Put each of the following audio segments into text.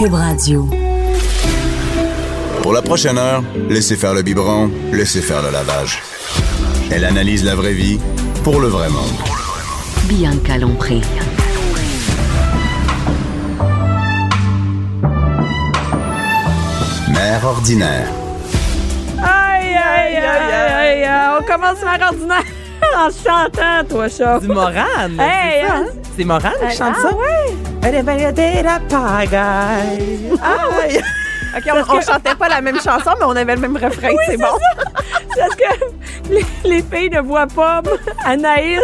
Cube Radio. Pour la prochaine heure, laissez faire le biberon, laissez faire le lavage. Elle analyse la vraie vie pour le vrai monde. Bianca Lompré. Mère ordinaire. Aïe, aïe, aïe, aïe, aïe, On commence Mère ordinaire en chantant, toi, chat. Du Morane. Hey, c'est Morane qui chante ah, ça? ouais. La pagaille. Ah. OK, on, on chantait pas la même chanson, mais on avait le même refrain. c'est bon. C'est parce que les, les filles ne voient pas Anaïs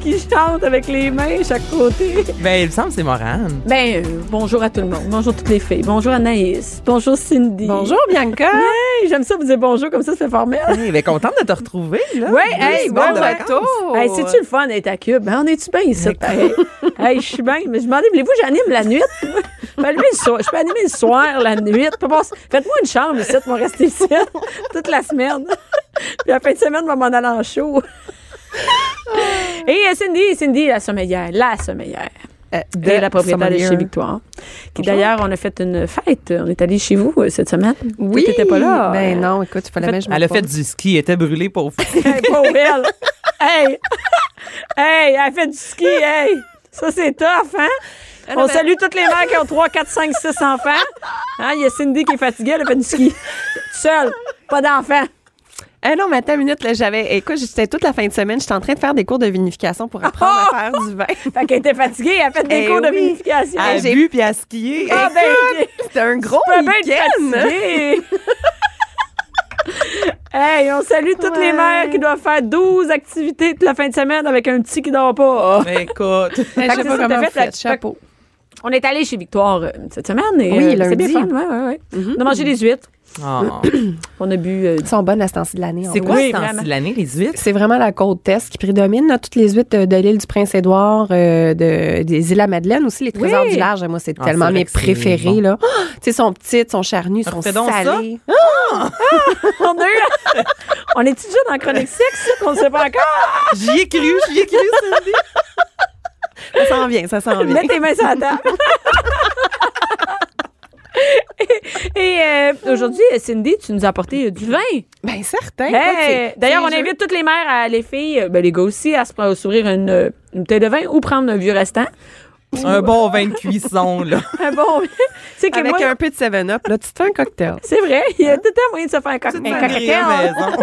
qui chante avec les mains chaque côté. Ben, il me semble que c'est Morane. Ben, euh, bonjour à tout le monde. Bonjour toutes les filles. Bonjour Anaïs. Bonjour Cindy. Bonjour, Bianca. Hey, j'aime ça vous dire bonjour comme ça, c'est formel. Hey, ben, contente de te retrouver, là. Ouais, Deux hey, bon retour. vacances. Hey, c'est-tu le fun d'être à Cube? Ben, on est-tu bien ici, hey, je suis bien. Mais je me demandais, voulez-vous que j'anime la nuit? Je peux, animer le soir, je peux animer le soir, la nuit. Peux Faites-moi une chambre ici, moi rester ici toute la semaine. Puis la fin de semaine, je vais m'en aller en show. Et euh, Cindy, Cindy, la sommelière, la sommelière. Euh, de la propriétaire de chez Victoire. Qui d'ailleurs, on a fait une fête. On est allé chez vous euh, cette semaine. Oui. Tu n'étais pas là. Ben non, écoute, il fallait bien Elle a fait du ski, elle était brûlée pour Hey, pauvre elle. Hey! Hey, elle fait du ski, hey! Ça, c'est tough, hein? On salue toutes les mères qui ont 3, 4, 5, 6 enfants. Hein, Il y a Cindy qui est fatiguée, elle a fait du ski. Seule, pas d'enfants. Eh non, mais attends une minute, là, j'avais. Écoute, j'étais toute la fin de semaine, j'étais en train de faire des cours de vinification pour apprendre à faire du vin. Fait qu'elle était fatiguée, elle a fait des Eh cours de vinification. Elle a j'ai- bu puis elle a skié. Ah, ben, C'était un gros week-end. Hey, on salue toutes les mères qui doivent faire 12 activités toute la fin de semaine avec un petit qui dort pas. Ben, écoute. Eh, Fait Je sais c'est pas ça, comment fait faites, chapeau. On est allé chez Victoire euh, cette semaine et Oui, euh, c'est bien lundi. fun. Ouais, ouais, ouais. On a mangé des huîtres. Oh. On a bu euh, Ils sont bonnes à ce temps-ci de l'année. C'est quoi Oui, ce temps-ci vraiment. de l'année, les huîtres? C'est vraiment la côte est qui prédomine. là. toutes les huîtres de, de l'île du Prince-Édouard, euh, de, des îles à Madeleine aussi, les trésors Oui. du large. Moi, c'est Ah, tellement mes préférés. bon. là. Ah, tu sais, sont petites, sont charnues, sont salées. on a eu. on est déjà dans Chronique Sexe, qu'on ne sait pas encore? J'y ai cru, j'y ai cru, Cindy. Ça s'en vient, ça s'en vient. Mets tes mains sur la table. Et et, euh, aujourd'hui, Cindy, tu nous as apporté euh, du vin. Ben certain. Hey! D'ailleurs, on invite toutes les mères, à, les filles, euh, ben, les gars aussi, à se à s'ouvrir une, euh, une bouteille de vin ou prendre un vieux restant. Un bon vin de cuisson, là. Un bon. c'est que Avec moi, un peu de 7-Up, là, tu te fais un cocktail. c'est vrai, il y a tout le temps moyen de se faire un, un cocktail. maison.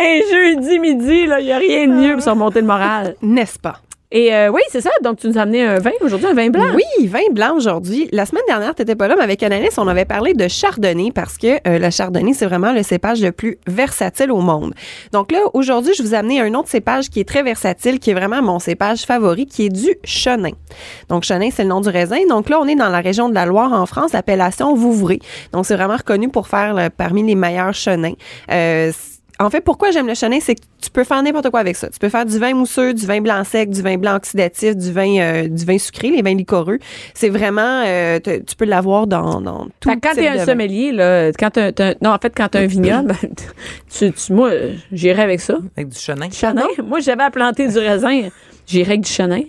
Un jeudi midi, là, il n'y a rien de mieux pour se remonter le moral. N'est-ce pas? Et euh, oui, c'est ça. Donc, tu nous as amené un vin aujourd'hui, un vin blanc. Oui, vin blanc aujourd'hui. La semaine dernière, tu n'étais pas là, mais avec Annalise, on avait parlé de chardonnay parce que euh, le chardonnay, c'est vraiment le cépage le plus versatile au monde. Donc là, aujourd'hui, je vous ai amené un autre cépage qui est très versatile, qui est vraiment mon cépage favori, qui est du chenin. Donc, chenin, c'est le nom du raisin. Donc là, on est dans la région de la Loire, en France, l'appellation Vouvray. Donc, c'est vraiment reconnu pour faire le- parmi les meilleurs chenins. Euh, en fait, pourquoi j'aime le chenin, c'est que tu peux faire n'importe quoi avec ça. Tu peux faire du vin mousseux, du vin blanc sec, du vin blanc oxydatif, du vin, euh, du vin sucré, les vins liquoreux. C'est vraiment, euh, te- tu peux l'avoir dans, dans tout Fait que quand t'es un sommelier, là, quand t'as, t'as- non, en fait, quand t'as un vignoble, tu, tu- moi, j'irais avec ça. Avec du chenin. Chenin? Moi, j'avais à planter du raisin. J'irais avec du chenin.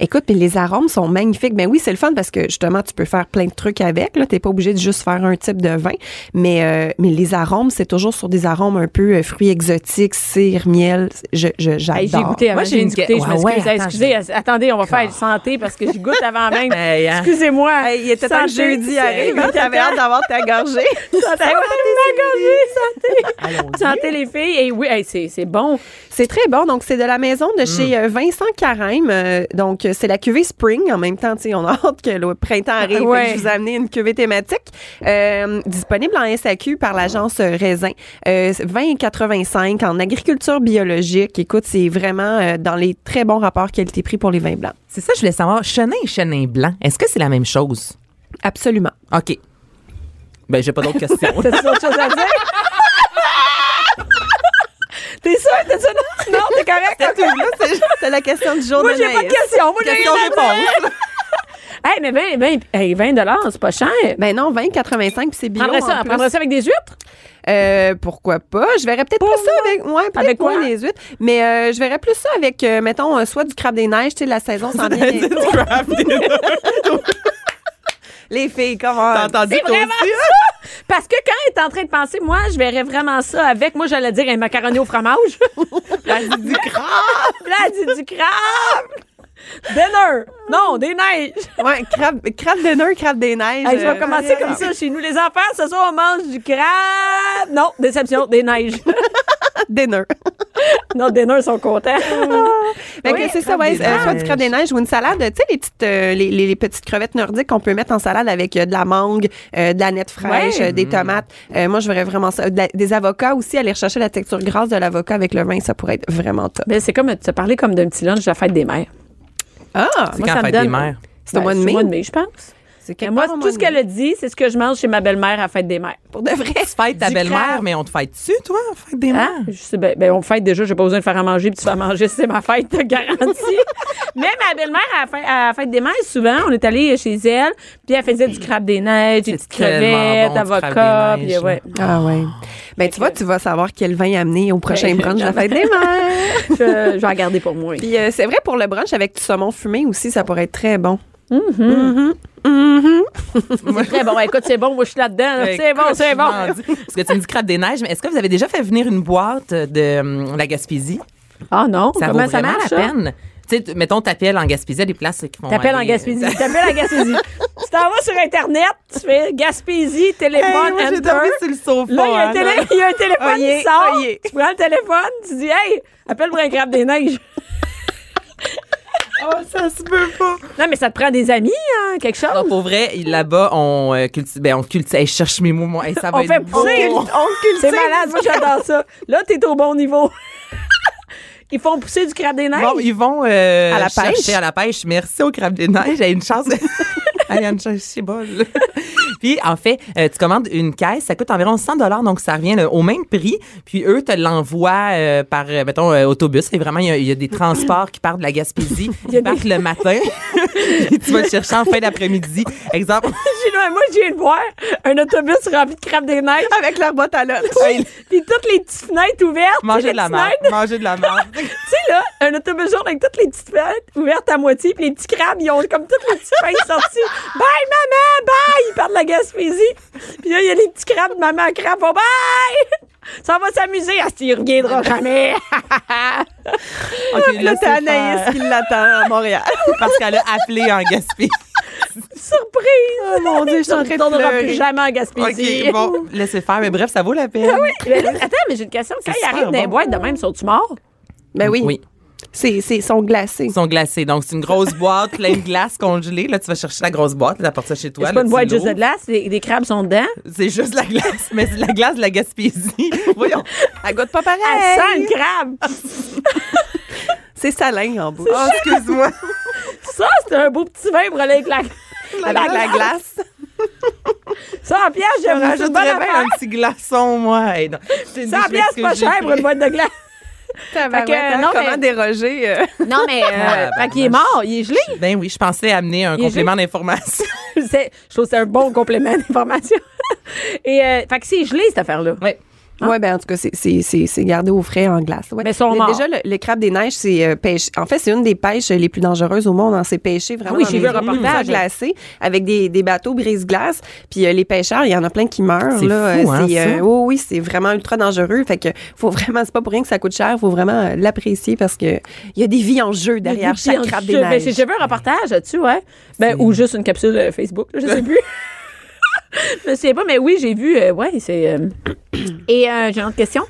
Écoute, puis les arômes sont magnifiques. Ben oui, c'est le fun parce que justement, tu peux faire plein de trucs avec. Là, t'es pas obligé de juste faire un type de vin, mais euh, mais les arômes, c'est toujours sur des arômes un peu euh, fruits exotiques, cire, miel. Je je- j'adore. Hey, j'ai goûté avant. Moi, j'ai j'ai une goûté. que- Je Ouais, m'excuse. ouais, attends, excusez, attendez, on va faire santé parce que j'y goûte avant même. Hey, hein. Excusez-moi. Hey, il était temps que jeudi arrive. hein, T'avais hâte d'avoir ta gorgée. Santé. Santé. Santé, les filles. Et oui, hey, c'est, c'est bon. C'est très bon. Donc, c'est de la maison de chez euh, Vincent euh, donc, c'est la cuvée Spring. En même temps, on a hâte que le printemps arrive. Ouais. Je vous ai amené une cuvée thématique euh, disponible en SAQ par l'agence euh, Raisin. Euh, 20,85 en agriculture biologique. Écoute, c'est vraiment dans les très bons rapports qualité-prix pour les vins blancs. C'est ça, je voulais savoir. Chenin et chenin blanc, est-ce que c'est la même chose? Absolument. OK. Ben, j'ai pas d'autres questions. T'as-tu autre chose à dire? T'es sûr? T'es sûr? Non, t'es correct? C'est la question du jour Moi, de j'ai pas de question. Moi, j'ai dire. Question-réponse. Hey, mais 20, 20, hey, 20 c'est pas cher. Ben non, 20,85 puis c'est bio. Prendrais en ça, prendrais ça avec des huîtres? Euh, pourquoi pas? Je verrais peut-être plus ça avec, ouais, Avec quoi? les huîtres, mais euh, je verrais plus ça avec, euh, mettons, soit du crabe des neiges, tu sais, la saison s'en vient. Du bientôt. craft dinner. Les filles, comment? T'as entendu toi vraiment aussi? ça! Parce que quand elle est en train de penser, moi, je verrais vraiment ça avec, moi, j'allais dire un macaroni au fromage. Elle dit du crabe! Elle dit du crabe. Dinner. Non, des neiges. Ouais, crabe, crabe dinner, crabe des neiges. Hey, je vais euh, commencer comme ça chez nous. Les enfants, ce soir, on mange du crabe. Non, déception, des neiges. Dinner. non, dinner, ils sont contents. Oui, c'est ça, ouais, des euh, soit du crabe des neiges ou une salade. Tu sais, les petites, euh, les, les- les petites crevettes nordiques qu'on peut mettre en salade avec euh, de la mangue, euh, de la nette fraîche, Ouais. euh, des tomates. Euh, moi, je verrais vraiment ça. De la- des avocats aussi, aller rechercher la texture grasse de l'avocat avec le vin, ça pourrait être vraiment top. Ben, c'est comme, tu as parlé comme d'un petit lunch de la fête des mères. Ah! C'est Moi, quand ça la me fête des donne- mères? C'est au Ben, mois de c'est mai? au mois de mai, je pense. C'est moi, tout ce qu'elle a dit, c'est ce que je mange chez ma belle-mère à la fête des mères. Pour de vrai. Tu fêtes ta belle-mère, mais on te fête dessus, toi, fête des Hein? mères? Je sais, ben, ben, on fête déjà, j'ai pas besoin de faire à manger, puis tu vas manger, c'est ma fête, t'as garanti. Mais ma belle-mère, à, la fête- à la fête des mères, souvent, on est allé chez elle, puis elle faisait du crabe des neiges, des petites crevettes, bon, des puis neiges, ouais. Ah ouais. Ben, tu vois, tu vas savoir quel vin amener au prochain Ben, brunch de la fête des mères. Je, je vais en garder pour moi. Puis euh, c'est vrai pour le brunch avec du saumon fumé aussi, ça pourrait être très bon. C'est très bon. Écoute, c'est bon, moi, je suis là-dedans. là. C'est bon, c'est bon. Parce que tu me dis crabe des neiges, mais est-ce que vous avez déjà fait venir une boîte de hum, la Gaspésie? Ah non, Ça comment vaut ça marche, la peine. Tu sais, mettons, t'appelles en Gaspésie, des places qui font. T'appelles en aller- Gaspésie. T'appelles en Gaspésie. tu t'en vas sur Internet, tu fais Gaspésie, téléphone, Hey, enter. sur le sofa. Là, il y a un, télé- là. il y a un téléphone qui sort. Tu prends le téléphone, tu dis, hey, appelle-moi un crabe des neiges. Oh, ça se peut pas. Non, mais ça te prend des amis, hein, quelque chose. Non, pour vrai, là-bas, on euh, cultive. Ben, on cultive. Hey, je cherche mes mots. Hey, ça va On être fait pousser. On cultive. C'est malade, moi, j'adore ça. Là, t'es au bon niveau. Ils font pousser du crabe des neiges. Bon, ils vont euh, À la chercher pêche? à la pêche. Merci au crabe des neiges. J'ai une chance. Là. Puis, en fait, euh, tu commandes une caisse, ça coûte environ 100 donc ça revient là, au même prix. Puis, eux te l'envoient euh, par, euh, mettons, euh, autobus. Et vraiment, il y, a- il y a des transports qui partent de la Gaspésie. Ils partent le matin. Puis, tu vas le chercher en fin d'après-midi. Exemple. Moi, je viens de voir un autobus rempli de crabe des neiges. Avec leur boîte à lunch. Puis toutes les petites fenêtres ouvertes. Manger de la merde. fenêtres. Manger de la merde. Tu sais, là, un autobus jaune avec toutes les petites fenêtres ouvertes à moitié, puis les petits crabes, ils ont comme toutes les petites feuilles sorties. Bye, maman, bye! Ils partent de la Gaspésie. Puis là, il y a les petits crabes de maman crabe. Oh, bye! Ça va s'amuser. Ah, il reviendra jamais. OK, Là, t'as Anaïs faire. qui l'attend à Montréal. Parce qu'elle a appelé en Gaspésie. Surprise! Oh mon Dieu, je suis en train de plus jamais en Gaspésie. OK, bon, laissez faire. Mais bref, ça vaut la peine. Mais là, attends, mais j'ai une question. Quand C'est ils arrivent dans les bon. boîtes de même, sont-tu morts? Ben oui. Oui. C'est, sont glacés. Ils sont glacés. Donc, c'est une grosse boîte pleine de glace congelée. Là, tu vas chercher la grosse boîte, tu apportes ça chez toi. C'est là, pas une boîte juste de glace, les, les crabes sont dedans. C'est juste la glace, mais c'est la glace de la Gaspésie. Voyons. Elle goûte pas pareil. Elle sent le crabe. C'est salin en bouche. Oh, excuse-moi. Ça, c'est un beau petit vin pour aller avec la, Avec la glace. Ça, en pièce, Je rajouterais bien un petit glaçon, moi. Hey, non. Je te dis, 100 je pièces, c'est pas m'excuse, cher pour une boîte de glace. Fait que, euh, non, comment mais- déroger? euh, Non, mais, euh, Ah, fait qu'il est mort, il est gelé. Ben oui, je pensais amener un Il complément d'information. Je trouve que c'est un bon complément d'information. Et, euh, fait que c'est gelé, cette affaire-là. Oui. Ouais, ben en tout cas, c'est, gardé au frais en glace. Ouais. Mais sont morts. Déjà, le, le crabe des neiges, c'est euh, pêche. En fait, c'est une des pêches les plus dangereuses au monde. hein. C'est pêché vraiment Ah oui, j'ai vu un reportage. glacées avec des, des bateaux brise-glace. Puis euh, les pêcheurs, il y en a plein qui meurent. C'est là. fou, hein, C'est, ça? oh oui, c'est vraiment ultra dangereux. Fait que faut vraiment, c'est pas pour rien que ça coûte cher. Faut vraiment euh, l'apprécier parce que il y a des vies en jeu derrière chaque crabe des. Ben, neiges. j'ai vu un reportage là-dessus, ouais. Ben, ou juste une capsule euh, Facebook, là, je sais plus. je sais pas, mais oui, j'ai vu, euh, ouais, c'est. euh, Et euh, j'ai une autre question.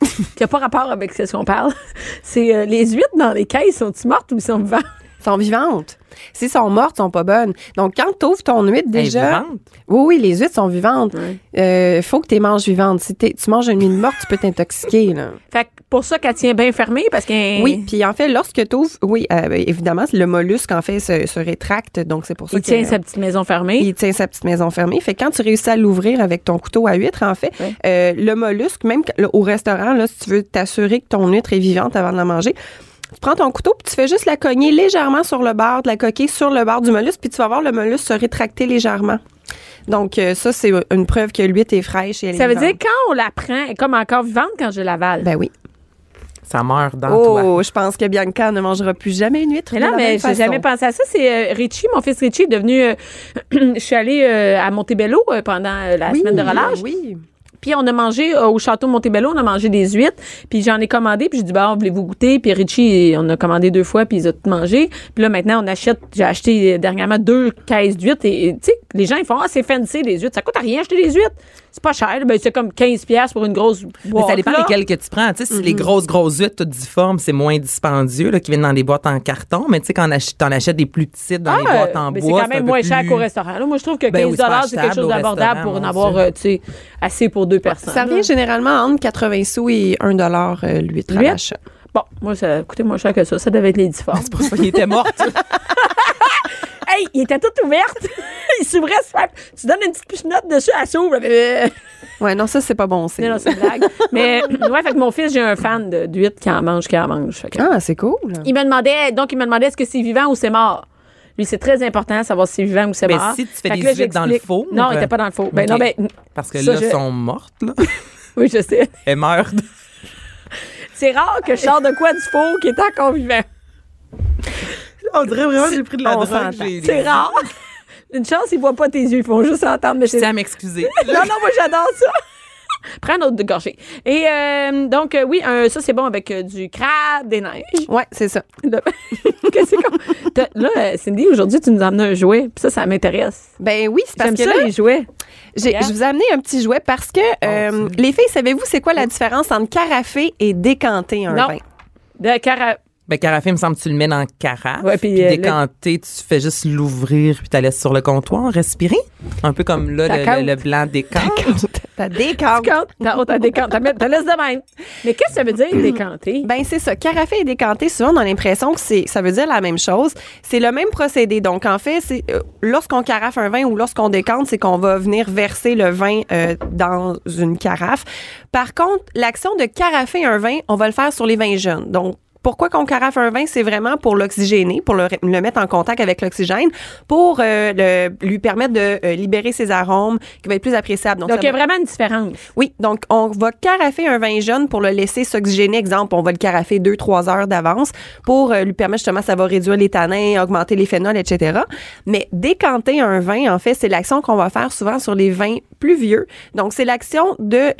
qui n'a pas rapport avec ce qu'on parle. C'est les huîtres dans les caisses, sont-ils mortes ou sont vivantes? Sont vivantes. Si sont mortes, sont pas bonnes. Donc, quand tu ouvres ton huître, déjà. Oui, oui, les huîtres sont vivantes. Il faut que tu les manges vivantes. Si tu manges une huître morte, tu peux t'intoxiquer. là. Fait que pour ça qu'elle tient bien fermée, parce qu'elle Oui, puis en fait, lorsque tu ouvres, oui, euh, évidemment, le mollusque, en fait, se, se rétracte. Donc, c'est pour ça il que- tient sa petite maison fermée. Il tient sa petite maison fermée. Fait que quand tu réussis à l'ouvrir avec ton couteau à huître, en fait, euh, le mollusque, même que- au restaurant, là, si tu veux t'assurer que ton huître est vivante avant de la manger, tu prends ton couteau puis tu fais juste la cogner légèrement sur le bord de la coquille, sur le bord du mollusque, puis tu vas voir le mollusque se rétracter légèrement. Donc, euh, ça, c'est une preuve que l'huître est fraîche et elle Ça est veut dire quand on la prend, elle est comme encore vivante quand je l'avale? Ben oui. Ça meurt dans toi. Oh, je pense que Bianca ne mangera plus jamais une huître. Mais non, mais j'ai jamais pensé à ça. C'est euh, Richie, mon fils Richie, est devenu. euh, je suis allée euh, à Montebello euh, pendant euh, la Oui, semaine de relâche. Oui. Puis on a mangé euh, au château Montebello, on a mangé des huîtres. Puis j'en ai commandé, puis j'ai dit bah voulez-vous goûter? Puis Richie, on a commandé deux fois, puis ils ont tout mangé. Puis là maintenant on achète, j'ai acheté dernièrement deux caisses d'huîtres et, tu sais les gens ils font ah c'est fancy les huîtres, ça coûte rien acheter des huîtres. C'est pas cher, ben c'est comme 15 pièces pour une grosse Mais boîte. ça dépend là. lesquelles que tu prends. Tu sais, si les Mm-hmm. grosses, grosses huîtres toutes difformes, c'est moins dispendieux, là, qui viennent dans des boîtes en carton. Mais tu sais, quand tu en achètes des plus petites dans les Ah, boîtes en mais bois, c'est quand même moins plus- cher qu'au restaurant. Là, moi, je trouve que 15 Ben oui, c'est quelque chose d'abordable pour en avoir euh, tu sais, assez pour deux personnes. Ça revient généralement entre 80 sous et 1 dollar euh, l'huître à l'achat. Bon, moi, ça coûtait moins cher que ça. Ça devait être les difformes. C'est pour ça qu'il était mort. hey, il était tout ouverte. il s'ouvrait. Tu donnes une petite pichenote dessus, elle s'ouvre. Ouais, non, ça, c'est pas bon. c'est- Non, non, c'est une blague. Mais, ouais, fait que mon fils, j'ai un fan de- d'huîtres qui en mange, qui en mange. Fait que- Ah, c'est cool. Il me demandait, donc, il me demandait est-ce que c'est vivant ou c'est mort? Lui, c'est très important de savoir si c'est vivant ou c'est Mais mort. si tu fais Fait des huîtres dans le four, Non, il euh, était pas dans le four. Ben, non, ben, Parce que Ça, là, je- elles sont mortes, là. oui, je sais. Elles meurent. C'est rare que je sors de quoi du four qui est encore vivant. On dirait vraiment que j'ai pris de la On drogue, s'entend. j'ai- C'est rare. Une chance, ils voient pas tes yeux. Ils font juste entendre. Mais Je c'est tiens à m'excuser. Non, non, moi, j'adore ça. Prends un autre de gorgée. Et euh, donc, euh, oui, euh, ça, c'est bon avec euh, du crabe, des neiges. Ouais, c'est ça. Là, Qu'est-ce qu'on- T'as- Là, euh, Cindy, aujourd'hui, tu nous as amené un jouet. Puis ça, ça m'intéresse. Ben oui, c'est parce J'aime que ça, là, les jouets. j'ai- je vous ai amené un petit jouet parce que euh, les filles, savez-vous c'est quoi la différence entre carafer et décanter un Non. vin? De cara... Ben, carafe, il me semble que tu le mets dans le carafe. Ouais, puis, puis euh, décanté, tu fais juste l'ouvrir, puis tu la laisses sur le comptoir, respirer. Un peu comme là, le, le- le blanc décante. Ta décante. T'as- t'as décanté, t'as t'as laissé de même. Mais qu'est-ce que ça veut dire, décanter? Ben c'est ça. Carafer et décanter, souvent on a l'impression que c'est, ça veut dire la même chose. C'est le même procédé. Donc en fait, c'est euh, lorsqu'on carafe un vin ou lorsqu'on décante, c'est qu'on va venir verser le vin euh, dans une carafe. Par contre, l'action de carafer un vin, on va le faire sur les vins jeunes. Donc pourquoi qu'on carafe un vin, c'est vraiment pour l'oxygéner, pour le, le mettre en contact avec l'oxygène, pour euh, le- lui permettre de euh, libérer ses arômes, qui va être plus appréciable. Donc, il y a va- vraiment une différence. oui, donc on va carafer un vin jeune pour le laisser s'oxygéner. Exemple, on va le carafer deux, trois heures d'avance pour euh, lui permettre justement, ça va réduire les tanins, augmenter les phénols, etc. Mais décanter un vin, en fait, c'est l'action qu'on va faire souvent sur les vins plus vieux. Donc, c'est l'action de,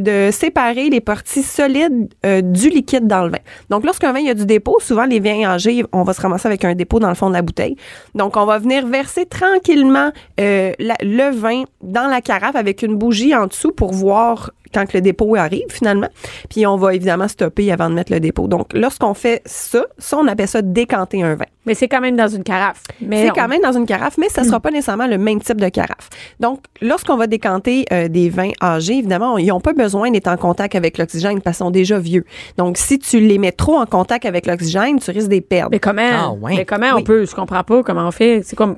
de séparer les parties solides du liquide dans le vin. Donc, vin il y a du dépôt, souvent les vins âgés, on va se ramasser avec un dépôt dans le fond de la bouteille. Donc, on va venir verser tranquillement euh, le vin dans la carafe avec une bougie en dessous pour voir quand que le dépôt arrive finalement. Puis on va évidemment stopper avant de mettre le dépôt. Donc, lorsqu'on fait ça, ça, on appelle ça décanter un vin. Mais c'est quand même dans une carafe. Mais C'est on- quand même dans une carafe, mais ça sera pas nécessairement le même type de carafe. Donc, lorsqu'on va décanter euh, des vins âgés, évidemment, ils n'ont pas besoin d'être en contact avec l'oxygène parce qu'ils sont déjà vieux. Donc, si tu les mets trop en contact avec l'oxygène, tu risques de les perdre. Mais comment? Ah, ouais. Mais comment on Oui. peut? Je comprends pas comment on fait. C'est comme.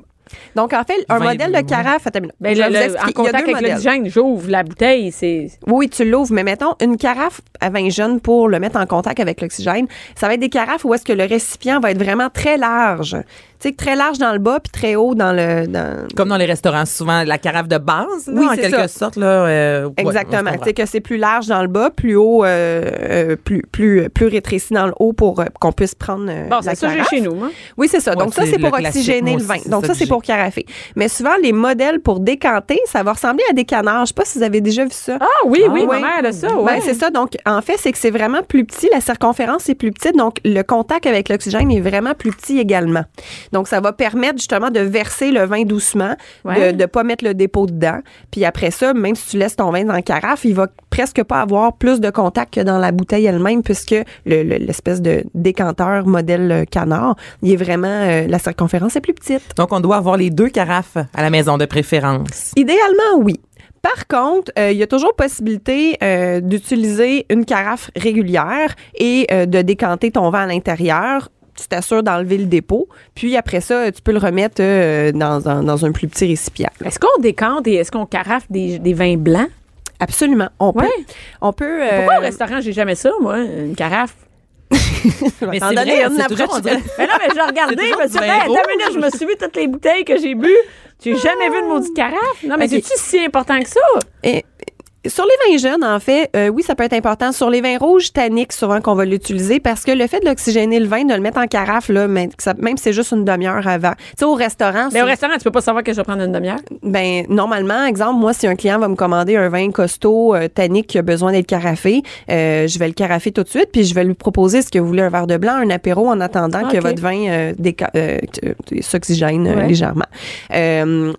Donc, en fait, un modèle de carafe, attends. Ben, Je vais le- vous le- expliquer. en Il y a contact deux avec l'oxygène, j'ouvre la bouteille. C'est. Oui, tu l'ouvres, mais mettons une carafe à vin jeune pour le mettre en contact avec l'oxygène. Ça va être des carafes où est-ce que le récipient va être vraiment très large. Tu sais, très large dans le bas puis très haut dans le. Dans... Comme dans les restaurants, souvent la carafe de base, là, Oui, en quelque ça. sorte. Là, euh, ouais, Exactement. tu sais que c'est plus large dans le bas, plus haut, euh, euh, plus plus plus rétréci dans le haut pour euh, qu'on puisse prendre euh, Bon, c'est ça, j'ai carafe. chez nous. Moi. Oui, c'est ça. Ouais, Donc ça, c'est pour oxygéner le vin. Donc ça c'est pour carafer. Mais souvent, les modèles pour décanter, ça va ressembler à des canards. Je sais pas si vous avez déjà vu ça. Ah oui, oui, Ah, ma oui. mère a ça. Ben, Ouais. c'est ça. Donc, en fait, c'est que c'est vraiment plus petit. La circonférence est plus petite. Donc, le contact avec l'oxygène est vraiment plus petit également. Donc, ça va permettre justement de verser le vin doucement, Ouais. de ne pas mettre le dépôt dedans. Puis après ça, même si tu laisses ton vin dans la carafe, il va presque pas avoir plus de contact que dans la bouteille elle-même, puisque le- le- l'espèce de décanteur modèle canard, il est vraiment, euh, la circonférence est plus petite. Donc, on doit avoir les deux carafes à la maison de préférence. Idéalement, oui. Par contre, euh, il y a toujours possibilité euh, d'utiliser une carafe régulière et euh, de décanter ton vin à l'intérieur. Tu t'assures d'enlever le dépôt. Puis après ça, tu peux le remettre euh, dans, un, dans un plus petit récipient. Est-ce qu'on décante et est-ce qu'on carafe des, des vins blancs? Absolument. On peut. On peut euh, Pourquoi au restaurant, j'ai jamais ça, moi, une carafe? Mais c'est donner vrai, une c'est après, Mais non, mais je regardais, C'est je me suis dit, vin hey, attends rouge. une minute, je me suis vu toutes les bouteilles que j'ai bu. Tu n'as jamais vu une maudite carafe? Non, mais c'est-tu si important que ça? Et- sur les vins jeunes, en fait, euh, oui, ça peut être important. Sur les vins rouges tanniques, souvent qu'on va l'utiliser parce que le fait de l'oxygéner le vin, de le mettre en carafe, là, même, si c'est juste une demi-heure avant. Tu sais, au restaurant, Mais au restaurant, tu peux pas savoir que je vais prendre une demi-heure? Ben normalement, exemple, moi, si un client va me commander un vin costaud euh, tannique qui a besoin d'être carafé, euh, je vais le carafer tout de suite, puis je vais lui proposer est-ce que vous voulez un verre de blanc, un apéro en attendant Ah, que ok. votre vin euh, s'oxygène Ouais. légèrement.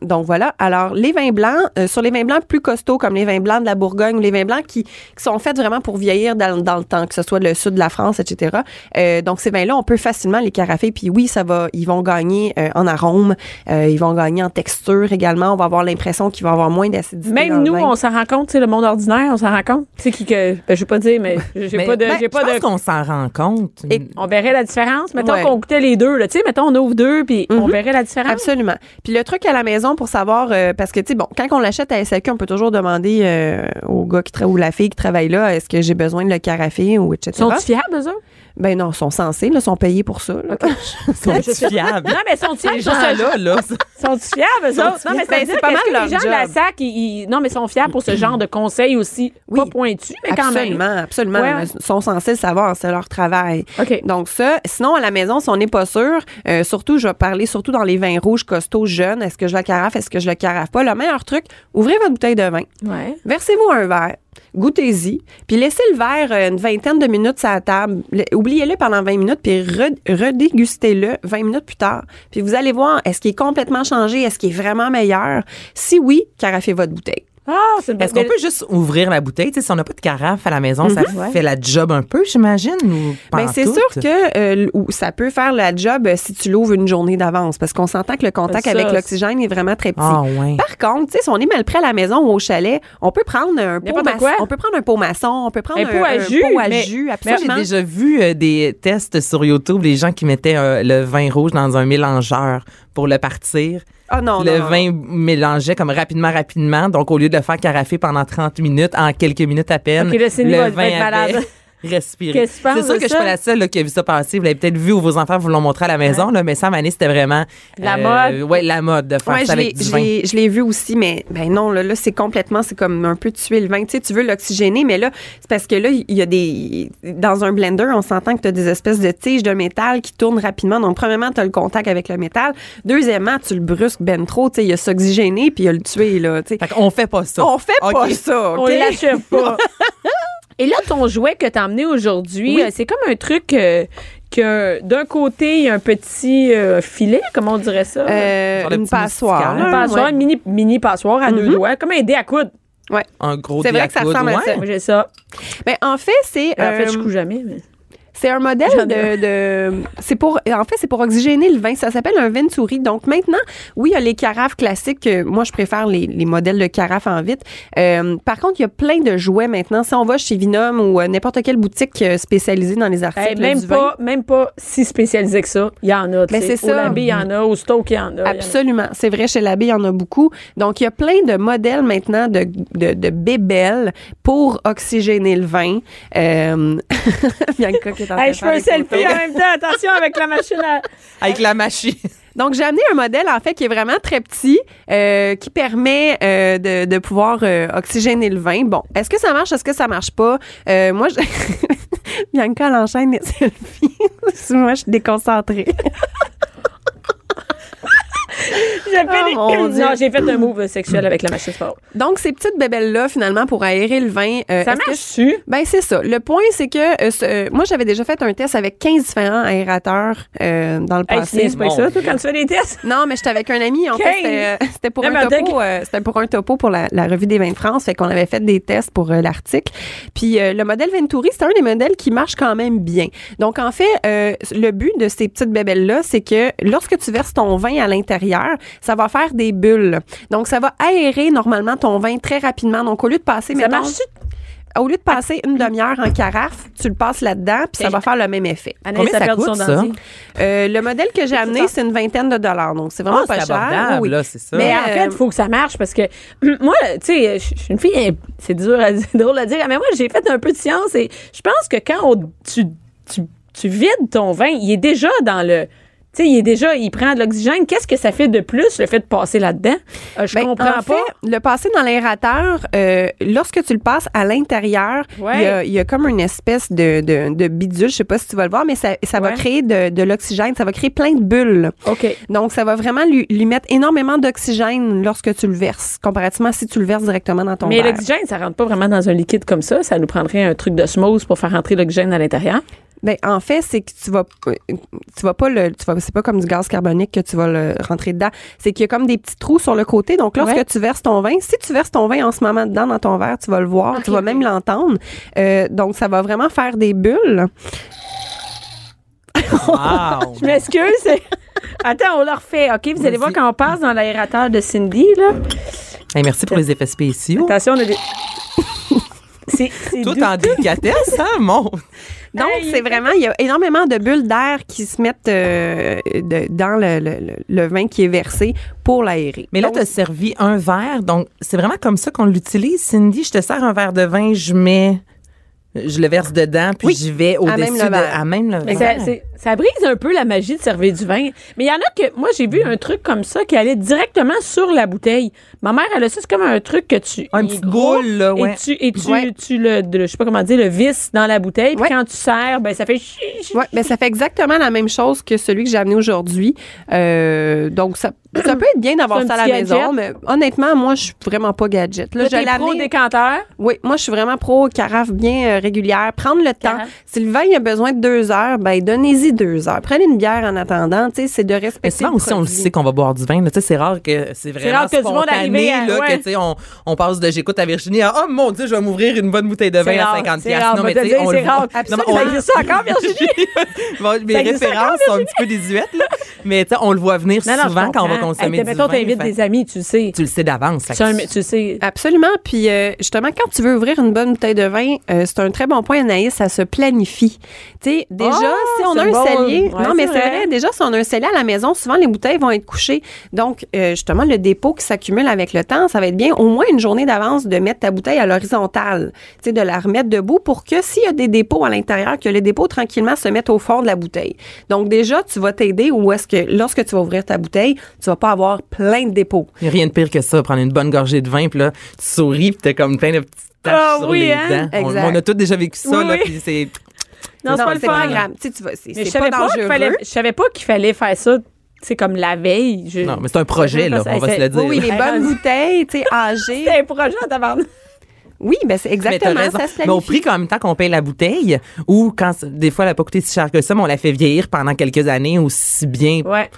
Donc voilà. Alors les vins blancs, sur les vins blancs plus costauds comme les vins blancs de la Bourgogne, ou les vins blancs qui, qui sont faits vraiment pour vieillir dans, dans le temps, que ce soit le sud de la France, etc. Euh, donc ces vins-là, on peut facilement les carafer, puis oui, ça va, ils vont gagner euh, en arôme, euh, ils vont gagner en texture également. On va avoir l'impression qu'il va y avoir moins d'acidité. dans Même le nous, vin. on s'en rend compte, tu sais, le monde ordinaire, on s'en rend compte. Tu sais, qui que. Ben, je vais pas dire, mais j'ai pas de. ben, j'ai pas je de pense qu'on s'en rend compte. Et- on verrait la différence. Mettons Ouais. qu'on goûtait les deux. Tu sais, mettons, on ouvre deux, puis on Mhm. verrait la différence. Absolument. Puis le truc à la maison pour savoir, euh, parce que, tu sais, bon, quand on l'achète à SAQ, on peut toujours demander euh, au gars qui travaille ou la fille qui travaille là, est-ce que j'ai besoin de le carafer ou etc. Sont-ils fiables, eux autres? Ben non, ils sont censés, là, sont payés pour ça. là. Sont Je sais- fiables. Non, mais sont-ils Ces fiables pour ce gens-là, là, ça- Sont-ils fiables, eux autres? Non, mais Ben, c'est c'est pas mal leur les gens de la. SAC, ils, ils- non, mais sont fiables pour ce genre de conseils aussi. Oui. Pas pointus, mais quand absolument, même. absolument. Ouais. Ils sont censés le savoir, c'est leur travail. OK. Donc ça, sinon à la maison, si on n'est pas sûr, euh, surtout, je vais parler surtout dans les vins rouges costauds jeunes, est-ce que je le carafe, est-ce que je le carafe pas? Le meilleur truc, ouvrez votre bouteille de vin. Ouais. Versez-vous un verre, goûtez-y, puis laissez le verre euh, une vingtaine de minutes à la table. Le- Oubliez-le pendant 20 minutes, puis re- redégustez-le 20 minutes plus tard. Puis vous allez voir, est-ce qu'il est complètement changé, est-ce qu'il est vraiment meilleur? Si oui, carafez votre bouteille. Ah, c'est Est-ce qu'on peut juste ouvrir la bouteille? Si on n'a pas de carafe à la maison, ça Ouais. fait la job un peu, j'imagine? ou pas Ben, en c'est sûr que euh, ça peut faire la job euh, si tu l'ouvres une journée d'avance, parce qu'on s'entend que le contact Ça, avec l'oxygène est vraiment très petit. Ah, ouais. Par contre, si on est mal prêt à la maison ou au chalet, on peut prendre un pot maçon, quoi. on peut prendre un pot maçon, on peut prendre Un un, pot à un jus, pot à mais- jus, absolument. j'ai déjà vu euh, des tests sur YouTube, les gens qui mettaient euh, le vin rouge dans un mélangeur pour le partir. Ah non, le non, non. vin mélangeait comme rapidement, rapidement. Donc, au lieu de le faire carafer pendant 30 minutes, en quelques minutes à peine, le vin être malade. Penses C'est sûr que je suis pas la seule là, qui a vu ça passer. Vous l'avez peut-être vu ou vos enfants vous l'ont montré à la maison, là, mais ça, Mané, c'était vraiment... La euh, mode. Ouais, la mode de faire Ouais, ça avec du vin. je l'ai vu aussi, mais ben non, là, là c'est complètement, c'est comme un peu tuer le vin. Tu sais, tu veux l'oxygéner, mais là, c'est parce que là, il y a des. Dans un blender, on s'entend que tu as des espèces de tiges de métal qui tournent rapidement. Donc, premièrement, tu as le contact avec le métal. Deuxièmement, tu le brusques ben trop. Tu sais, il y a s'oxygéner puis il y a le tuer, là. Tu sais. Fait qu'on fait pas ça. On fait pas ça, On OK? l'achève pas. Et là, ton jouet que t'as emmené aujourd'hui, Oui. euh, c'est comme un truc euh, que d'un côté, il y a un petit euh, filet, comment on dirait ça? Euh, une passoire. moustiquaire. un là, passoire, ouais. une mini, mini passoire à deux Mhm. doigts, comme un dé à coudre. Un gros C'est vrai que ça ressemble à ouais. ça. Moi, j'ai ça. Ben, en fait, c'est. En fait, je couds jamais. mais- C'est un modèle de, de- c'est pour en fait c'est pour oxygéner le vin. Ça s'appelle un Venturi. Donc maintenant, oui, il y a les carafes classiques. que moi, je préfère les, les modèles de carafes en vitre. Euh, par contre, il y a plein de jouets maintenant. Si on va chez Vinum ou euh, n'importe quelle boutique euh, spécialisée dans les articles Hey, même, du vin. pas, même pas si spécialisé que ça. Il y en a. tu Ben, c'est Au ça. Labé, il y en a. Au Stoke, il y en a. Absolument. C'est vrai, chez l'abbé, il y en a beaucoup. Donc, il y a plein de modèles maintenant de, de, de bébelles pour oxygéner le vin. Euh... Bianca en Hey, je fais un selfie en même temps. Attention avec la machine à. Avec la machine. Donc, j'ai amené un modèle, en fait, qui est vraiment très petit, euh, qui permet euh, de, de pouvoir euh, oxygéner le vin. Bon, est-ce que ça marche? Est-ce que ça marche pas? Moi, je... Bianca, elle enchaîne les selfies. moi, je suis déconcentrée. J'ai fait, Oh, non, j'ai fait un move sexuel avec la machine sport. Donc, ces petites bébelles-là, finalement, pour aérer le vin. euh, Ça que- marche-tu? Ben, c'est ça. Le point, c'est que euh, ce- euh, moi, j'avais déjà fait un test avec 15 différents aérateurs euh, dans le Hey, passé. c'est pas ça, toi, quand tu fais des tests? Non, mais j'étais avec un ami. En fait, 15. c'était, euh, c'était pour Eh un topo. euh, c'était pour un topo pour la, la revue des vins de France. Fait qu'on avait fait des tests pour euh, l'article. Puis euh, le modèle Venturi, c'est un des modèles qui marche quand même bien. Donc en fait, euh, le but de ces petites bébelles là, c'est que lorsque tu verses ton vin à l'intérieur, ça va faire des bulles. Donc ça va aérer normalement ton vin très rapidement. Donc au lieu de passer, Ça mettons, marche-tu? au lieu de passer une demi-heure en carafe, tu le passes là-dedans, puis ça va faire le même effet. Combien a ça perdu coûte, son ça? Euh, le modèle que j'ai amené, c'est une vingtaine de dollars. Donc c'est vraiment Ah, pas cher. Oui. là, ça. Mais Mais, en euh, fait, il faut que ça marche parce que moi, tu sais, je suis une fille, hein, c'est dur à dire, drôle à dire, mais moi, j'ai fait un peu de science et je pense que quand on- tu, tu, tu vides ton vin, il est déjà dans le. Tu sais, il est déjà, il prend de l'oxygène. Qu'est-ce que ça fait de plus, le fait de passer là-dedans? Euh, je Ben, comprends en pas. fait, le passer dans l'aérateur, euh, lorsque tu le passes à l'intérieur, il y, a, il y a comme une espèce de, de, de bidule, je sais pas si tu vas le voir, mais ça, ça va créer de, de l'oxygène, ça va créer plein de bulles. OK. Donc, ça va vraiment lui, lui mettre énormément d'oxygène lorsque tu le verses, comparativement à si tu le verses directement dans ton Mais l'oxygène, ça rentre pas vraiment dans un liquide comme ça. Ça nous prendrait un truc d'osmose pour faire rentrer l'oxygène à l'intérieur. Ben, en fait, c'est que tu vas, tu vas pas le, tu vas, c'est pas comme du gaz carbonique que tu vas le rentrer dedans. C'est qu'il y a comme des petits trous sur le côté. Donc, lorsque Ouais. tu verses ton vin, si tu verses ton vin en ce moment dedans dans ton verre, tu vas le voir, tu vas même l'entendre. Euh, donc, ça va vraiment faire des bulles. Wow. Je m'excuse. Attends, on le refait. OK, vous allez voir quand on passe dans l'aérateur de Cindy, là. Hey, merci pour les effets spéciaux. Attention, on a des. C'est c'est Tout doux. en délicatesse, hein, mon. Donc, Hey, c'est vraiment, il y a énormément de bulles d'air qui se mettent euh, de- dans le, le- le- le vin qui est versé pour l'aérer. Mais là, tu as servi un verre, donc c'est vraiment comme ça qu'on l'utilise. Cindy, je te sers un verre de vin, je mets, je le verse dedans, puis Oui, j'y vais au-dessus de, à même le verre. Ça, brise un peu la magie de servir du vin. Mais il y en a que, moi, j'ai vu un truc comme ça qui allait directement sur la bouteille. Ma mère, elle a ça, c'est comme un truc que tu. Un petit boule, là, ouais. Et tu, et tu, Ouais. tu le, de- je sais pas comment dire, le vis dans la bouteille. Puis Ouais. quand tu sers, ben, ça fait chi. Ouais, ben ça fait exactement la même chose que celui que j'ai amené aujourd'hui. Euh, donc ça, ça peut être bien d'avoir ça à la petit maison, gadget. mais honnêtement, moi je suis vraiment pas gadget. Là, Là, je pro décanteur? Oui, moi je suis vraiment pro carafe bien euh, régulière. Prendre le temps. Si le vin il a besoin de deux heures, ben donnez-y deux heures. Prenez une bière en attendant. Tu sais, c'est de respecter. Mais souvent aussi, on le sait qu'on va boire du vin. Tu sais, C'est rare que c'est vraiment rare que du monde spontané, arrive à- là, ouais. que, tu sais, on, on passe de j'écoute à Virginie à oh mon Dieu, je vais m'ouvrir une bonne bouteille de vin à rare, 50 c'est piastres. rare, Non, mais tu sais, on c'est le voit. rare. Non, mais Absolument, on- ça existe encore, Virginie? Bon, mes références sont un petit peu désuètes, là. Mais tu sais, on le voit venir Non, non, souvent quand on va consommer Hey, du mettons, vin. t'invites des amis, tu sais. Tu le sais d'avance. Tu, sais. Absolument. Puis euh, justement, quand tu veux ouvrir une bonne bouteille de vin, euh, c'est un très bon point, Anaïs, ça se planifie. Tu sais, déjà, Oh, si on a un bon. Cellier, Ouais, non, mais c'est vrai. vrai, déjà, si on a un cellier à la maison, souvent les bouteilles vont être couchées. Donc, euh, justement, le dépôt qui s'accumule avec le temps, ça va être bien au moins une journée d'avance de mettre ta bouteille à l'horizontale. Tu sais, de la remettre debout pour que s'il y a des dépôts à l'intérieur, que les dépôts tranquillement se mettent au fond de la bouteille. Donc, déjà, tu vas t'aider ou est-ce que lorsque tu vas ouvrir ta bouteille, tu vas pas avoir plein de dépôts. Il n'y a rien de pire que ça, prendre une bonne gorgée de vin, puis là, tu souris, puis t'as comme plein de petites taches Ah sur oui, les hein? dents. On, a tous déjà vécu ça, Oui, là, oui. puis c'est... Non, c'est pas le fun. grave. Tu sais, tu vas, c'est Mais je pas savais pas, qu'il dangereux. fallait, je savais pas qu'il fallait faire ça, c'est comme la veille. Je- Non, mais c'est un projet, là, on va se le dire. Oui, oui, les bonnes bouteilles, tu sais, âgées. C'est un projet tabarnak. Oui, ben c'est Mais t'as exactement raison. ça se Mais au prix qu'en même temps qu'on paye la bouteille, ou quand c- des fois elle n'a pas coûté si cher que ça, mais on la fait vieillir pendant quelques années aussi bien Ouais.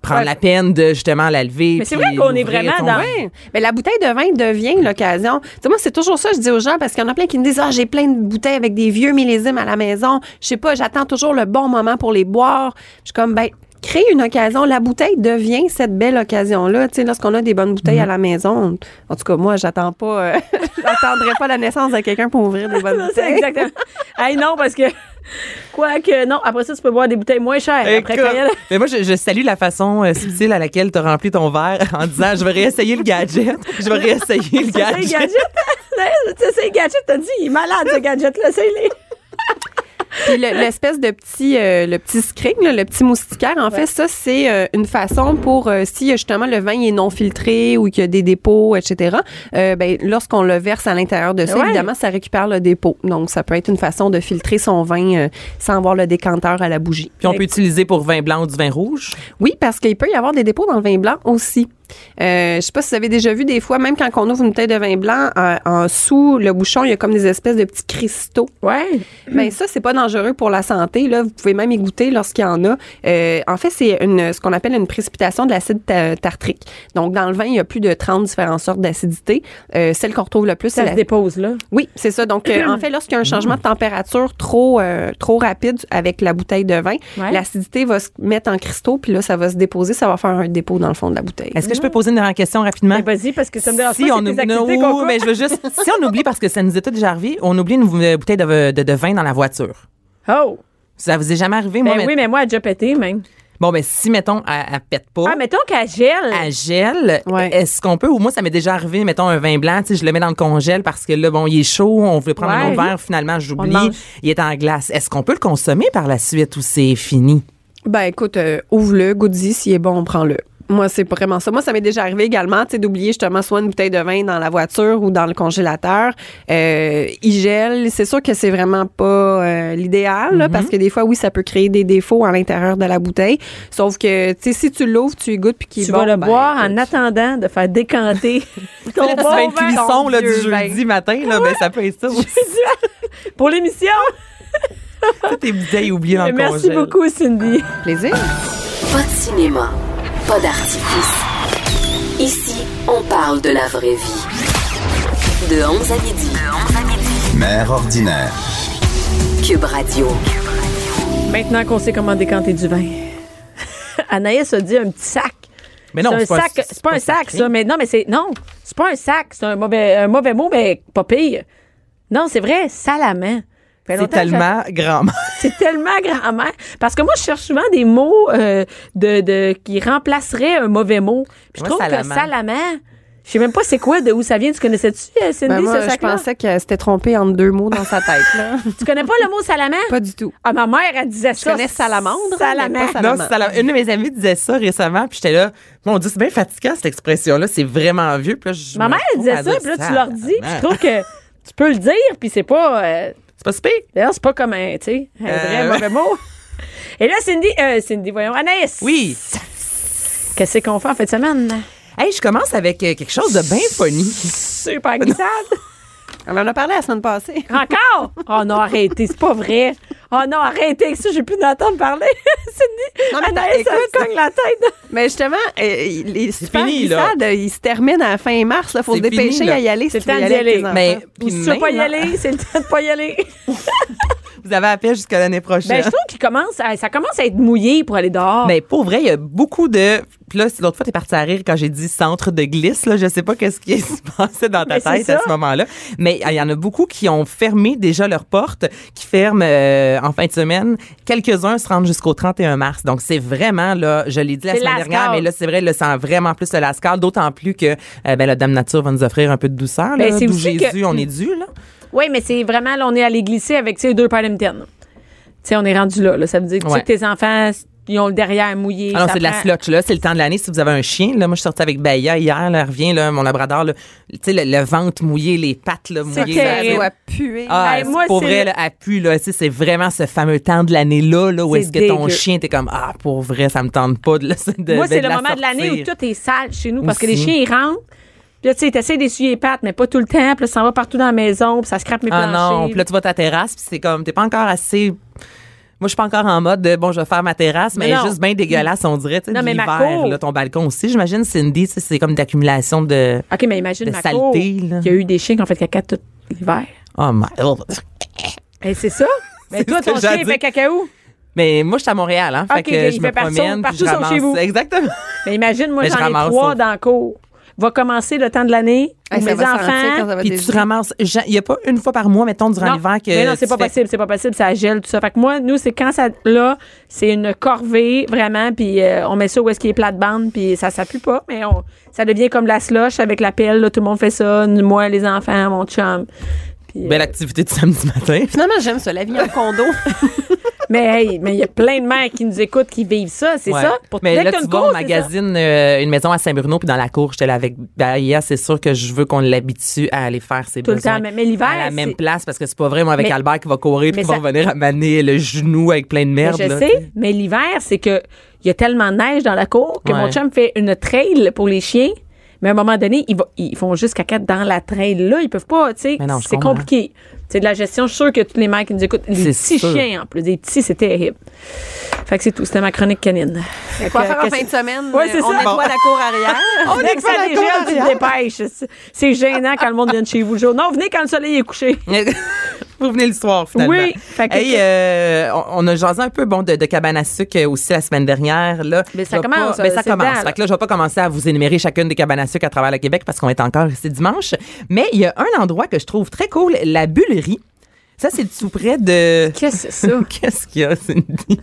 Prendre Ouais. la peine de justement la lever. Mais c'est vrai qu'on est vraiment ton dans- vin. Ouais. Mais la bouteille de vin devient l'occasion. Tu sais, moi, c'est toujours ça, je dis aux gens, parce qu'il y en a plein qui me disent, ah, j'ai plein de bouteilles avec des vieux millésimes à la maison. Je sais pas, j'attends toujours le bon moment pour les boire. Je suis comme, ben, crée une occasion. La bouteille devient cette belle occasion-là. Tu sais, lorsqu'on a des bonnes bouteilles à la maison. En tout cas, moi, j'attends pas, euh, j'attendrai pas la naissance de quelqu'un pour ouvrir des bonnes C'est bouteilles. exactement. hey, non, parce que. Quoique, non, après ça, tu peux boire des bouteilles moins chères. Après, a- mais moi, je, je salue la façon euh, subtile à laquelle tu as rempli ton verre en disant je vais réessayer le gadget. Je vais réessayer le C'est gadget. gadget. C'est c'est gadget, t'as dit, il est malade, ce gadget-là, c'est les. Puis le- l'espèce de petit, euh, le petit screen, là, le petit moustiquaire, en fait, ça, c'est euh, une façon pour, euh, si euh, justement le vin est non filtré ou qu'il y a des dépôts, etc., euh, ben, lorsqu'on le verse à l'intérieur de ça, Ouais. évidemment, ça récupère le dépôt. Donc, ça peut être une façon de filtrer son vin euh, sans avoir le décanteur à la bougie. Puis on peut utiliser pour vin blanc ou du vin rouge? Oui, parce qu'il peut y avoir des dépôts dans le vin blanc aussi. Euh, je sais pas si vous avez déjà vu des fois, même quand on ouvre une bouteille de vin blanc, euh, en sous le bouchon, il y a comme des espèces de petits cristaux. Ouais. Ben ça, c'est pas dangereux pour la santé. Là, vous pouvez même y goûter lorsqu'il y en a. Euh, en fait, c'est une, ce qu'on appelle une précipitation de l'acide ta- tartrique. Donc, dans le vin, il y a plus de 30 différentes sortes d'acidité. Euh, celle qu'on retrouve le plus, c'est Ça la se dépose, là. oui, c'est ça. Donc, en fait, lorsqu'il y a un changement de température trop trop rapide avec la bouteille de vin, Ouais. l'acidité va se mettre en cristaux, puis là, ça va se déposer, ça va faire un dépôt dans le fond de la bouteille. Est-ce que je peux poser une dernière question rapidement? Mais vas-y, parce que ça me dérange si pas, on oublie, activités non, qu'on mais je veux juste, si on oublie parce que ça nous est tout déjà arrivé, on oublie une euh, bouteille de, de- de vin dans la voiture. Oh! Ça vous est jamais arrivé, Ben moi? oui, mais moi, elle a déjà pété, même. Bon, ben si, mettons, elle, elle pète pas. Ah, mettons qu'elle gèle. à gel, Ouais. est-ce qu'on peut, ou moi, ça m'est déjà arrivé, mettons, un vin blanc, tu sais, je le mets dans le congèle parce que là, bon, il est chaud, on veut prendre un autre verre, finalement, j'oublie, il est en glace. Est-ce qu'on peut le consommer par la suite ou c'est fini? Ben écoute, euh, ouvre-le, goûte-y, s'il est bon, on prend-le. Moi, c'est vraiment ça. Moi, ça m'est déjà arrivé également, tu sais, d'oublier justement soit une bouteille de vin dans la voiture ou dans le congélateur. Euh, il gèle. C'est sûr que c'est vraiment pas euh, l'idéal, là, parce que des fois, oui, ça peut créer des défauts à l'intérieur de la bouteille. Sauf que, tu sais, si tu l'ouvres, tu y goûtes puis qu'il Tu bon, vas le ben, boire en attendant de faire décanter ton du bon vin cuisson là, du jeudi matin, là, ben, ça peut être ça aussi. Pour l'émission. Toutes tes bouteilles oubliées dans le Merci congèle. beaucoup, Cindy. Plaisir. Pas de cinéma, pas d'artifice. Ici, on parle de la vraie vie. De 11 à midi. Mère ordinaire. Cube Radio. Maintenant qu'on sait comment décanter du vin. Anaïs a dit un petit sac. Mais non, c'est un c'est pas- sac. C'est pas un sac, sacré. ça. Mais non, mais c'est. Non, c'est pas un sac. C'est un mauvais, un mauvais mot, mais pas pire. Non, c'est vrai, salamand. C'est tellement grand. C'est tellement grand-mère. Parce que moi, je cherche souvent des mots euh, de, de, qui remplaceraient un mauvais mot. Puis je Moi, trouve salamand. que salamand, je sais même pas c'est quoi, de où ça vient. Tu connaissais-tu, euh, Cindy, Ben, moi, ce je sac-là? pensais qu'elle s'était trompée entre deux mots dans sa tête. Là. Tu connais pas le mot salamand? pas du tout. Ah, ma mère, elle disait Je ça. connais salamandre, mais Salamand. pas Non, salamand. Une de mes amies disait ça récemment, puis j'étais là, mon Dieu, c'est bien fatigant cette expression-là, c'est vraiment vieux. Puis là, je Ma mère, elle disait ça, puis là, tu leur dis. Puis je trouve que tu peux le dire, puis c'est pas. euh, C'est pas super. D'ailleurs, c'est pas comme un, tu sais, un vrai Euh, mauvais mot. Et là, Cindy, euh, Cindy, voyons, Anaïs. Oui. Qu'est-ce qu'on fait en fin de semaine? Hey, je commence avec euh, quelque chose de bien funny. Super glissade. On en a parlé la semaine passée. Encore? Oh non, arrêtez, c'est pas vrai. Oh non, arrêtez avec ça, j'ai plus d'entendre parler. Cindy, Non, mais Anaïs, écoute. se cogne la tête. Mais justement, euh, les super fini, là. glissades, euh, ils se terminent à la fin mars. Il faut se dépêcher fini, là. à y aller C'est si le y temps d'y aller. Mais puis si tu veux pas y aller, c'est le temps de pas y aller. Vous avez appelé jusqu'à l'année prochaine. Ben, je trouve qu'il commence à, ça commence à être mouillé pour aller dehors. Mais pour vrai, il y a beaucoup de. Puis là, l'autre fois, t'es parti à rire quand j'ai dit centre de glisse. Là, je sais pas qu'est-ce qui se passait dans ta c'est tête à ce moment-là. Mais il y en a beaucoup qui ont fermé déjà leurs portes, qui ferment euh, en fin de semaine. Quelques-uns se rendent jusqu'au 31 mars. Donc, c'est vraiment, là, je l'ai dit la semaine dernière, mais là, c'est vrai, là, c'est vraiment plus le lascar. D'autant plus que euh, ben, la Dame Nature va nous offrir un peu de douceur. Ben, là, c'est D'où Jésus, que- on est dû, là. Oui, mais c'est vraiment, là, on est allé glisser avec, sais, deux paires de mitaines. Tu sais, on est rendu là, là. Ça veut dire que, tu sais, Ouais. que tes enfants, ils ont le derrière mouillé. Ah non, c'est de la slotch, là. C'est le temps de l'année. Si vous avez un chien, là, moi, je suis sortie avec Baya hier, là, elle revient, là, mon labrador, là. Tu sais, le, le ventre mouillé, les pattes, là, mouillées. Ça là. terrible. doit puer. Ah, moi, pour vrai, le- là, elle pue, là. C'est vraiment ce fameux temps de l'année-là, là, où C'est est-ce que ton chien, t'es comme, ah, pour vrai, ça me tente pas de, de Moi, c'est le la moment de l'année où tout est sale chez nous parce que les chiens, ils rentrent. Puis là, tu sais, t'essaies d'essuyer les pattes, mais pas tout le temps. Puis là, ça va partout dans la maison, puis ça scrape mes Ah planchers. non, puis là, tu vas à ta terrasse, puis c'est comme, t'es pas encore assez. Moi, je suis pas encore en mode de, bon, je vais faire ma terrasse, mais, Mais elle est non. juste bien dégueulasse, on dirait, tu sais, l'hiver, là, ton balcon aussi. J'imagine, Cindy, c'est comme d'accumulation de. OK, mais imagine de ma saleté. Il y a eu des chiens qui ont fait caca tout l'hiver. Oh my. Et c'est ça? Mais toi, ton chien, il fait caca où? Mais moi, je suis à Montréal, hein. Fait Ok, que il je fait me partout- promène, partout puis je sauf ramasse. chez vous. Exactement. Mais imagine, moi, j'en ai trois dans le cour. Va commencer le temps de l'année. Hey, mes enfants. Puis tu ramasses. Il n'y a pas une fois par mois, mettons, durant l'hiver que. mais non, c'est pas fais- possible, c'est pas possible, ça gèle, tout ça. Fait que moi, nous, c'est quand ça, là, c'est une corvée, vraiment, puis euh, on met ça où est-ce qu'il est plate-bande, puis ça s'appuie pas, mais on, ça devient comme la slush avec la pelle, là, tout le monde fait ça, moi, les enfants, mon chum. Puis, euh, Belle activité de samedi matin. Finalement, j'aime ça, la vie en condo. mais hey, mais il y a plein de mères qui nous écoutent, qui vivent ça, c'est Ouais. ça? Pour Mais là, tu c'est ça? magasine euh, une maison à Saint-Bruno, puis dans la cour, j'étais là avec Baïa. C'est sûr que je veux qu'on l'habitue à aller faire ses Tout le besoins temps. Mais, l'hiver, à la même place, parce que c'est pas vrai, moi, avec Mais- Albert qui va courir, puis qui va ça- à maner le genou avec plein de Mais merde. je là, sais, mais l'hiver, c'est que il y a tellement de neige dans la cour que Ouais. mon chum fait une trail pour les chiens. Mais à un moment donné, ils, va- ils font juste caca dans la trail. Là, ils peuvent pas, tu sais. C'est comprends. compliqué. C'est de la gestion. Je suis sûre que tous les mecs qui nous écoutent, les C'est petits sûr. chiens en plus, des petits, c'est terrible. Fait que c'est tout. C'était ma chronique canine. Fait Quoi que, faire en fin de semaine? Ouais, c'est on ça. nettoie la cour arrière. On est que ça la déjà, cour tu te arrière. dépêches. C'est- C'est gênant quand le monde vient de chez vous le jour. Non, venez quand le soleil est couché. Vous venez le soir, finalement. Oui. Fait que- Hey, euh, on, on a jasé un peu bon, de, de cabane à sucre aussi la semaine dernière. Là. Mais ça commence, Pas, mais ça c'est commence. Fait que là, je vais pas commencer à vous énumérer chacune des cabanes à sucre à travers le Québec parce qu'on est encore ici dimanche. Mais il y a un endroit que je trouve très cool, la Bullerie. Ça, c'est tout près de... Qu'est-ce que c'est ça? Qu'est-ce qu'il y a, Cindy?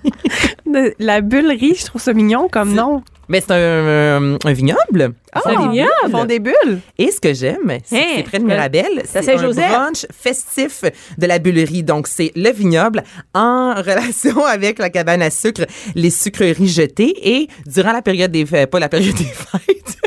La bullerie, je trouve ça mignon comme nom. Mais c'est un, euh, un vignoble. Ah, un vignoble. Ils font des bulles. Et ce que j'aime, c'est que Hein? c'est près de Mirabel. C'est un Saint-Joseph. brunch festif de la Bullerie. Donc, c'est le vignoble en relation avec la cabane à sucre, les sucreries jetées. Et durant la période des fêtes, pas la période des fêtes,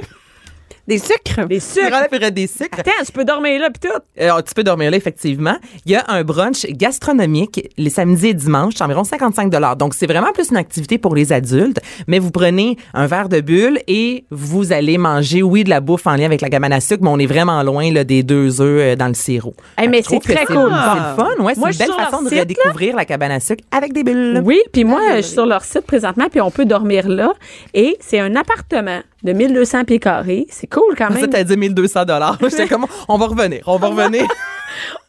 Des sucres. Des sucres. des sucres, Attends, tu peux dormir là, puis tout. tu peux dormir là, effectivement. Il y a un brunch gastronomique les samedis et dimanches, c'est environ 55 Donc, c'est vraiment plus une activité pour les adultes, mais vous prenez un verre de bulle et vous allez manger, oui, de la bouffe en lien avec la cabane à sucre, mais on est vraiment loin là, des deux œufs euh, dans le sirop. Hey, mais c'est très cool. C'est le fun, ouais. C'est une belle façon de site, redécouvrir la cabane à sucre avec des bulles. Oui, puis moi, je suis sur leur site présentement, puis on peut dormir là. Et c'est un appartement de 1200 pieds carrés. C'est cool quand même. t'as dit 1200 dollars. J'étais comme, on va revenir, on va revenir.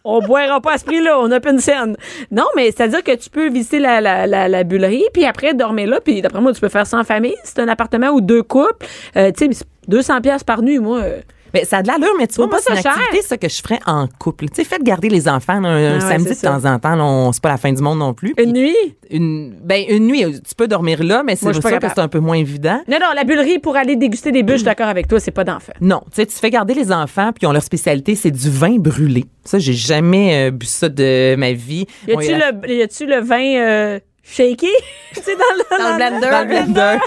On boira pas à ce prix-là, on a pas une scène. Non, mais c'est-à-dire que tu peux visiter la, la, la, la bullerie, puis après dormir là, puis d'après moi, tu peux faire ça en famille. C'est un appartement ou deux couples. Euh, tu sais, c'est 200 pièces par nuit, moi. euh, Mais ça a de l'allure, mais tu vois, pas c'est une cher? activité, ça, que je ferais en couple. Tu sais, faites garder les enfants là, un Ah samedi de temps en temps. là, on- C'est pas la fin du monde non plus. Une Puis nuit? Une, ben, une nuit, tu peux dormir là, mais c'est sûr que c'est un peu moins évident. Non, non, la bullerie pour aller déguster des bûches, je suis d'accord avec toi, c'est pas d'enfer. Non, tu sais, tu fais garder les enfants, puis ils ont leur spécialité, c'est du vin brûlé. Ça, j'ai jamais euh, bu ça de ma vie. Y Bon, a-tu la- le, y a-tu le vin euh, shaky? tu sais, dans le, Dans le blender. dans le blender.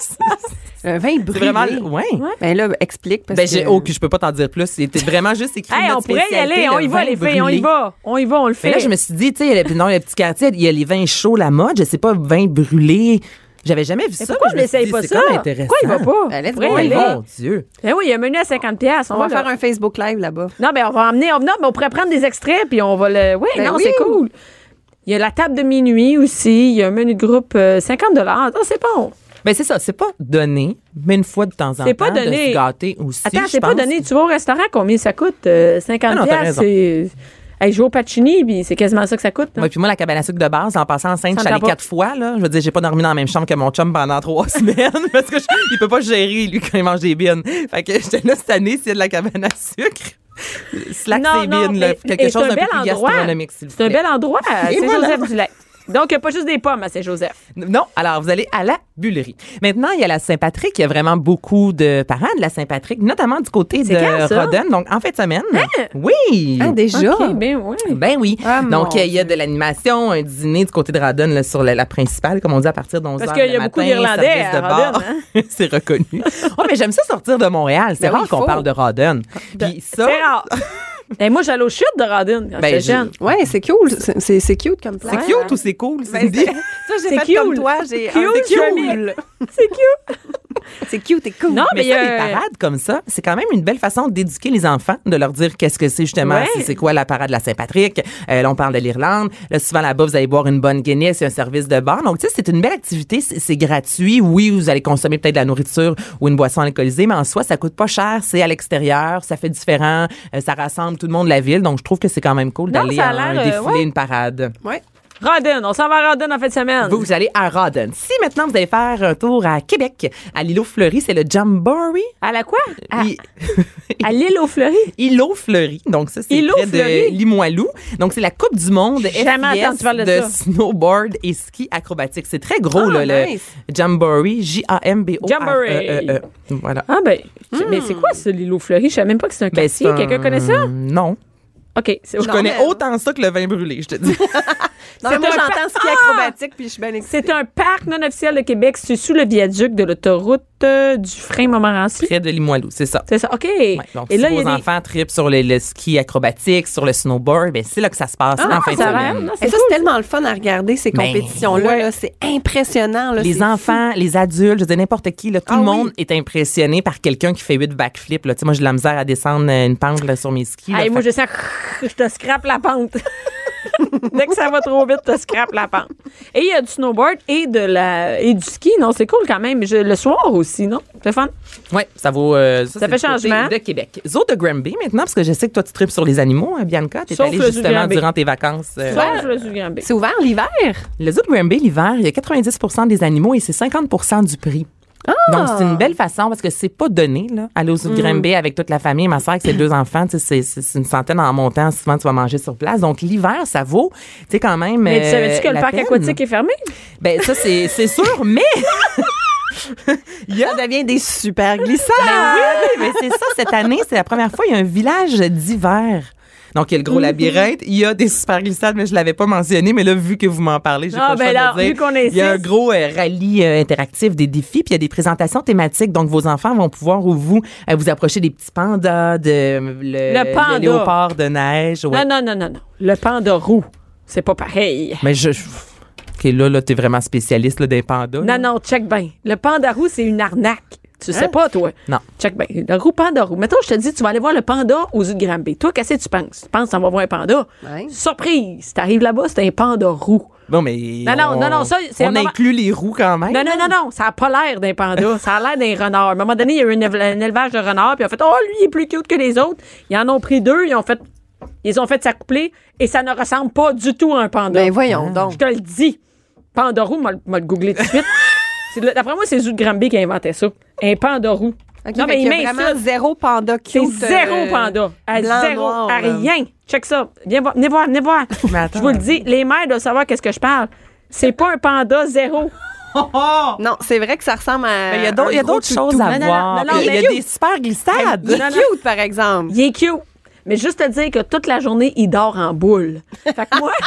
Un vin brûlé. vraiment, ouais. Ben là, explique. Parce Ben, j'ai, que... oh, puis je peux pas t'en dire plus. C'était vraiment juste écrit. Hey, notre on pourrait y aller, on y va, les filles, on y va. On y va, on le fait. Mais là, je me suis dit, tu sais, il y a le- non, le petit quartier, il y a les vins chauds, la mode, je sais pas, vin brûlé. J'avais jamais vu Mais ça. pourquoi je dit, pas c'est ça? comme intéressant. Pourquoi il va pas? Ben, let's go, aller. va? Mon Dieu. Ben oui, il y a un menu à 50 pièces. On va faire un Facebook Live là-bas. Non, mais on va emmener. on- Non, mais on pourrait prendre des extraits puis on va le. Oui, Ben non, oui. c'est cool. Il y a la table de minuit aussi. Il y a un menu de groupe euh, 50 dollars. c'est bon. Ben, c'est ça, c'est pas donné, mais une fois de temps en temps. C'est pas de donné. se gâter aussi. Attends, c'est pas donné. Tu vas au restaurant, combien ça coûte? Euh, 50 Ah c'est. Hey, je vais au Pacini, puis c'est quasiment ça que ça coûte. là. Ouais, puis moi, la cabane à sucre de base, en passant enceinte, je suis allée quatre fois, là. Je veux dire, j'ai pas dormi dans la même chambre que mon chum pendant trois semaines parce que je- il peut pas gérer, lui, quand il mange des bines. Fait que j'étais là cette année, s'il y a de la cabane à sucre. Slack Non, ses non, bines, là. mais- Quelque chose c'est un d'un peu bel plus endroit. gastronomique, s'il vous C'est un bel endroit à Et voilà. Donc, il n'y a pas juste des pommes à Saint-Joseph. Non, alors vous allez à la Bullerie. Maintenant, il y a la Saint-Patrick. Il y a vraiment beaucoup de parents de la Saint-Patrick, notamment du côté de C'est quand, ça? Rodden. Donc, en fin de semaine. Oui. Ah, déjà? OK, ben oui. Ben oui. Ah, Donc, il y a de l'animation, un dîner du côté de Radon là, sur la, la principale, comme on dit, à partir de 11 Parce qu'il y a beaucoup d'Irlandais à. Rawdon, hein? C'est reconnu. oh, mais j'aime ça sortir de Montréal. C'est Ben rare qu'on parle de Radon. Puis ça, C'est rare. Et moi, j'allais aux chutes de Radin quand Ben, j'étais je- jeune. Ouais, c'est cool. C'est- C'est c'est cute comme place. c'est cute ou c'est cool, Ben, Cindy? c'est- ça, C'est j'ai fait cute. comme toi. J'ai c'est cool. C'est cute. C'est cute et cool. Non, Mais mais ça, euh, les parades comme ça, c'est quand même une belle façon d'éduquer les enfants, de leur dire qu'est-ce que c'est justement, Ouais. c'est- quoi la parade de la Saint-Patrick. Euh, là, on parle de l'Irlande. Là, souvent là-bas, vous allez boire une bonne Guinness, a un service de bar. Donc, tu sais, c'est une belle activité, c'est c'est gratuit. Oui, vous allez consommer peut-être de la nourriture ou une boisson alcoolisée, mais en soi, ça coûte pas cher. C'est à l'extérieur, ça fait différent, euh, ça rassemble tout le monde de la ville. Donc, je trouve que c'est quand même cool d'aller à un défilé, ouais. une parade. Ouais. Radin, on s'en va à Radin en fin de semaine. Vous, vous allez à Rawdon. Si maintenant vous allez faire un tour à Québec, à l'îlot Fleury, c'est le Jamboree. À la quoi? À, I- à l'île aux fleuries? Îlot Fleury. Donc, ça, c'est près Fleury? de Limoilou. Donc, c'est la Coupe du monde FIS de de snowboard et ski acrobatique. C'est très gros, Ah, là, nice. le Jamboree. J-A-M-B-O-R-E-E-E. Jamboree. E Voilà. Ah, ben, mais c'est quoi l'île aux fleuries? Je savais même pas que c'est un Ben, quartier. un- Quelqu'un connaît ça? Non. OK. c'est- Je connais autant ça que le vin brûlé, je te dis. Non, mais C'est moi, un j'entends ski Ah! acrobatique, puis je suis bien excitée. C'est un parc non officiel de Québec. C'est sous le viaduc de l'autoroute euh, du frein Montmorency. Près de Limoilou, c'est ça. C'est ça. OK. Ouais, donc, Et si là, vos des... enfants tripent sur le, le ski acrobatique, sur le snowboard, ben c'est là que ça se passe en fin de ça a semaine. l'air, non, Et c'est ça, cool. c'est tellement le fun à regarder, ces Ben, compétitions-là. ouais. là. C'est impressionnant. là. Les enfants, les adultes, je veux dire n'importe qui, là, tout Ah le oui. monde est impressionné par quelqu'un qui fait 8 backflips. Là. Tu sais, Moi, j'ai de la misère à descendre euh, une pente là, sur mes skis. là. Hey, moi, Fait- je sens que je te scrape la pente. Dès que ça va trop vite, je te scrape la pente. Et il y a du snowboard et de la et du ski. Non, c'est cool quand même. Je- le soir aussi, non? C'est fun? Ouais, ça vaut. euh, Ça fait changement. De Québec. Zoo de Granby maintenant, parce que je sais que toi, tu tripes sur les animaux, hein, Bianca. T'es Sauf allée le zoo de justement durant tes vacances. euh. C'est ouvert l'hiver? Le zoo de Granby, l'hiver, il y a 90% des animaux et c'est 50% du prix. Donc, c'est une belle façon parce que c'est pas donné, là, aller au Granby avec toute la famille. Ma soeur avec ses deux enfants, tu sais, c'est- une centaine en montant. Souvent, tu vas manger sur place. Donc, l'hiver, ça vaut, tu sais, quand même. Mais tu euh, savais-tu que le parc aquatique est fermé? Ben, ça, c'est sûr, mais. Il y a Ça devient des super glissades. ben oui, mais c'est ça, cette année, c'est la première fois, il y a un village d'hiver. Donc, il y a le Mhm. gros labyrinthe, il y a des super glissades, mais je l'avais pas mentionné, mais là, vu que vous m'en parlez, j'ai Ah, pas le ben là, de le vu dire. qu'on est Il y a un gros euh, rallye euh, interactif des défis, puis il y a des présentations thématiques. Donc, vos enfants vont pouvoir, ou vous, euh, vous approcher des petits pandas, de, le, Le panda. léopard de neige. ouais. Non, non, non, non, non. Le panda roux, c'est pas pareil. Mais je... je- OK, là, là, t'es vraiment spécialiste là, des pandas. là. Non, non, check bien. Le panda roux, c'est une arnaque. Tu sais pas, toi? Non. Check bien. Le roux panda roux. Mettons, je te dis, tu vas aller voir le panda aux zoo de Granby. Toi, qu'est-ce que tu penses? Tu penses qu'on va voir un panda? Ouais. Surprise! T'arrives là-bas, c'est un panda roux. Bon, mais. Non, non, on- non, non, ça, c'est On inclut les roues quand même. Non, non, non, non, ça a pas l'air d'un panda. Ça a l'air d'un renard. À un moment donné, il y a eu un, élevage de renards, puis ils ont fait Oh, lui, il est plus cute que les autres. Ils en ont pris deux, ils ont fait. Ils ont fait s'accoupler et ça ne ressemble pas du tout à un panda. Ben voyons Ah. donc. Je te le dis. Panda roux, m'a m'a le googlé tout de suite. C'est D'après moi, c'est de Granby qui a inventé ça. Un panda roux. Non, mais il qu'il y a vraiment m'insulte. zéro panda C'est cute. zéro euh, panda. À blanc, zéro. noir, à là. rien. Check ça. Viens voir. Venez voir. Venez voir. Attends. Je vous le dis. Les mères doivent savoir qu'est-ce que je parle. C'est pas un panda zéro. Non, c'est vrai que ça ressemble à. Il y a d'autres- il choses à Non, voir. non, non, il y a des super glissades. Il est cute, par exemple. Il est cute. Mais juste te dire que toute la journée, il dort en boule. Fait que moi.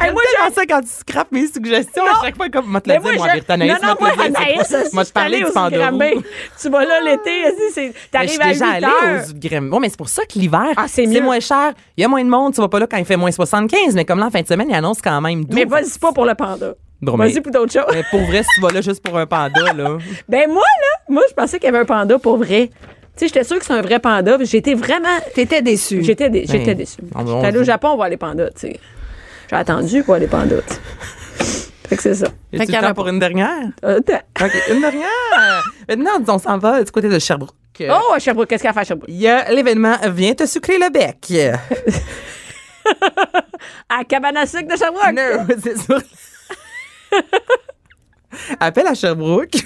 Hey, moi, J'aime ça quand tu scrapes mes suggestions à chaque fois, comme moi te dit, moi, je- Anaïs, non, non, moi, dire, Anaïs, moi, je suis du allée au pandarou. Granby, Tu vas là l'été, Je t'arrives suis à 8 déjà allée heures. aux Granby. Bon, mais c'est pour ça que l'hiver, Ah, c'est moins cher. Il y a moins de monde. Tu vas pas là quand il fait moins 75, mais comme là, en fin de semaine, il annonce quand même 12. Mais vas-y pas pour le panda. Bon, Vas-y pour d'autres choses. Mais pour vrai, si tu vas là juste pour un panda, là. Ben moi, là, moi, je pensais qu'il y avait un panda pour vrai. Tu sais, j'étais sûre que c'est un vrai panda. J'étais vraiment... T'étais déçu. J'étais dé- j'étais Ben, déçue. on- J'étais allée au Japon voir les pandas, tu sais. J'ai attendu pour voir les pandas, tu sais. Fait que c'est ça. Y Fait qu'il y en le a temps pour une dernière? Attends. OK, une dernière. Maintenant, on s'en va du côté de Sherbrooke. Oh, à Sherbrooke, qu'est-ce qu'elle fait à Sherbrooke? Il y a l'événement Viens te sucrer le bec. À cabane à sucre de Sherbrooke. Non, c'est sûr. Appelle à Sherbrooke.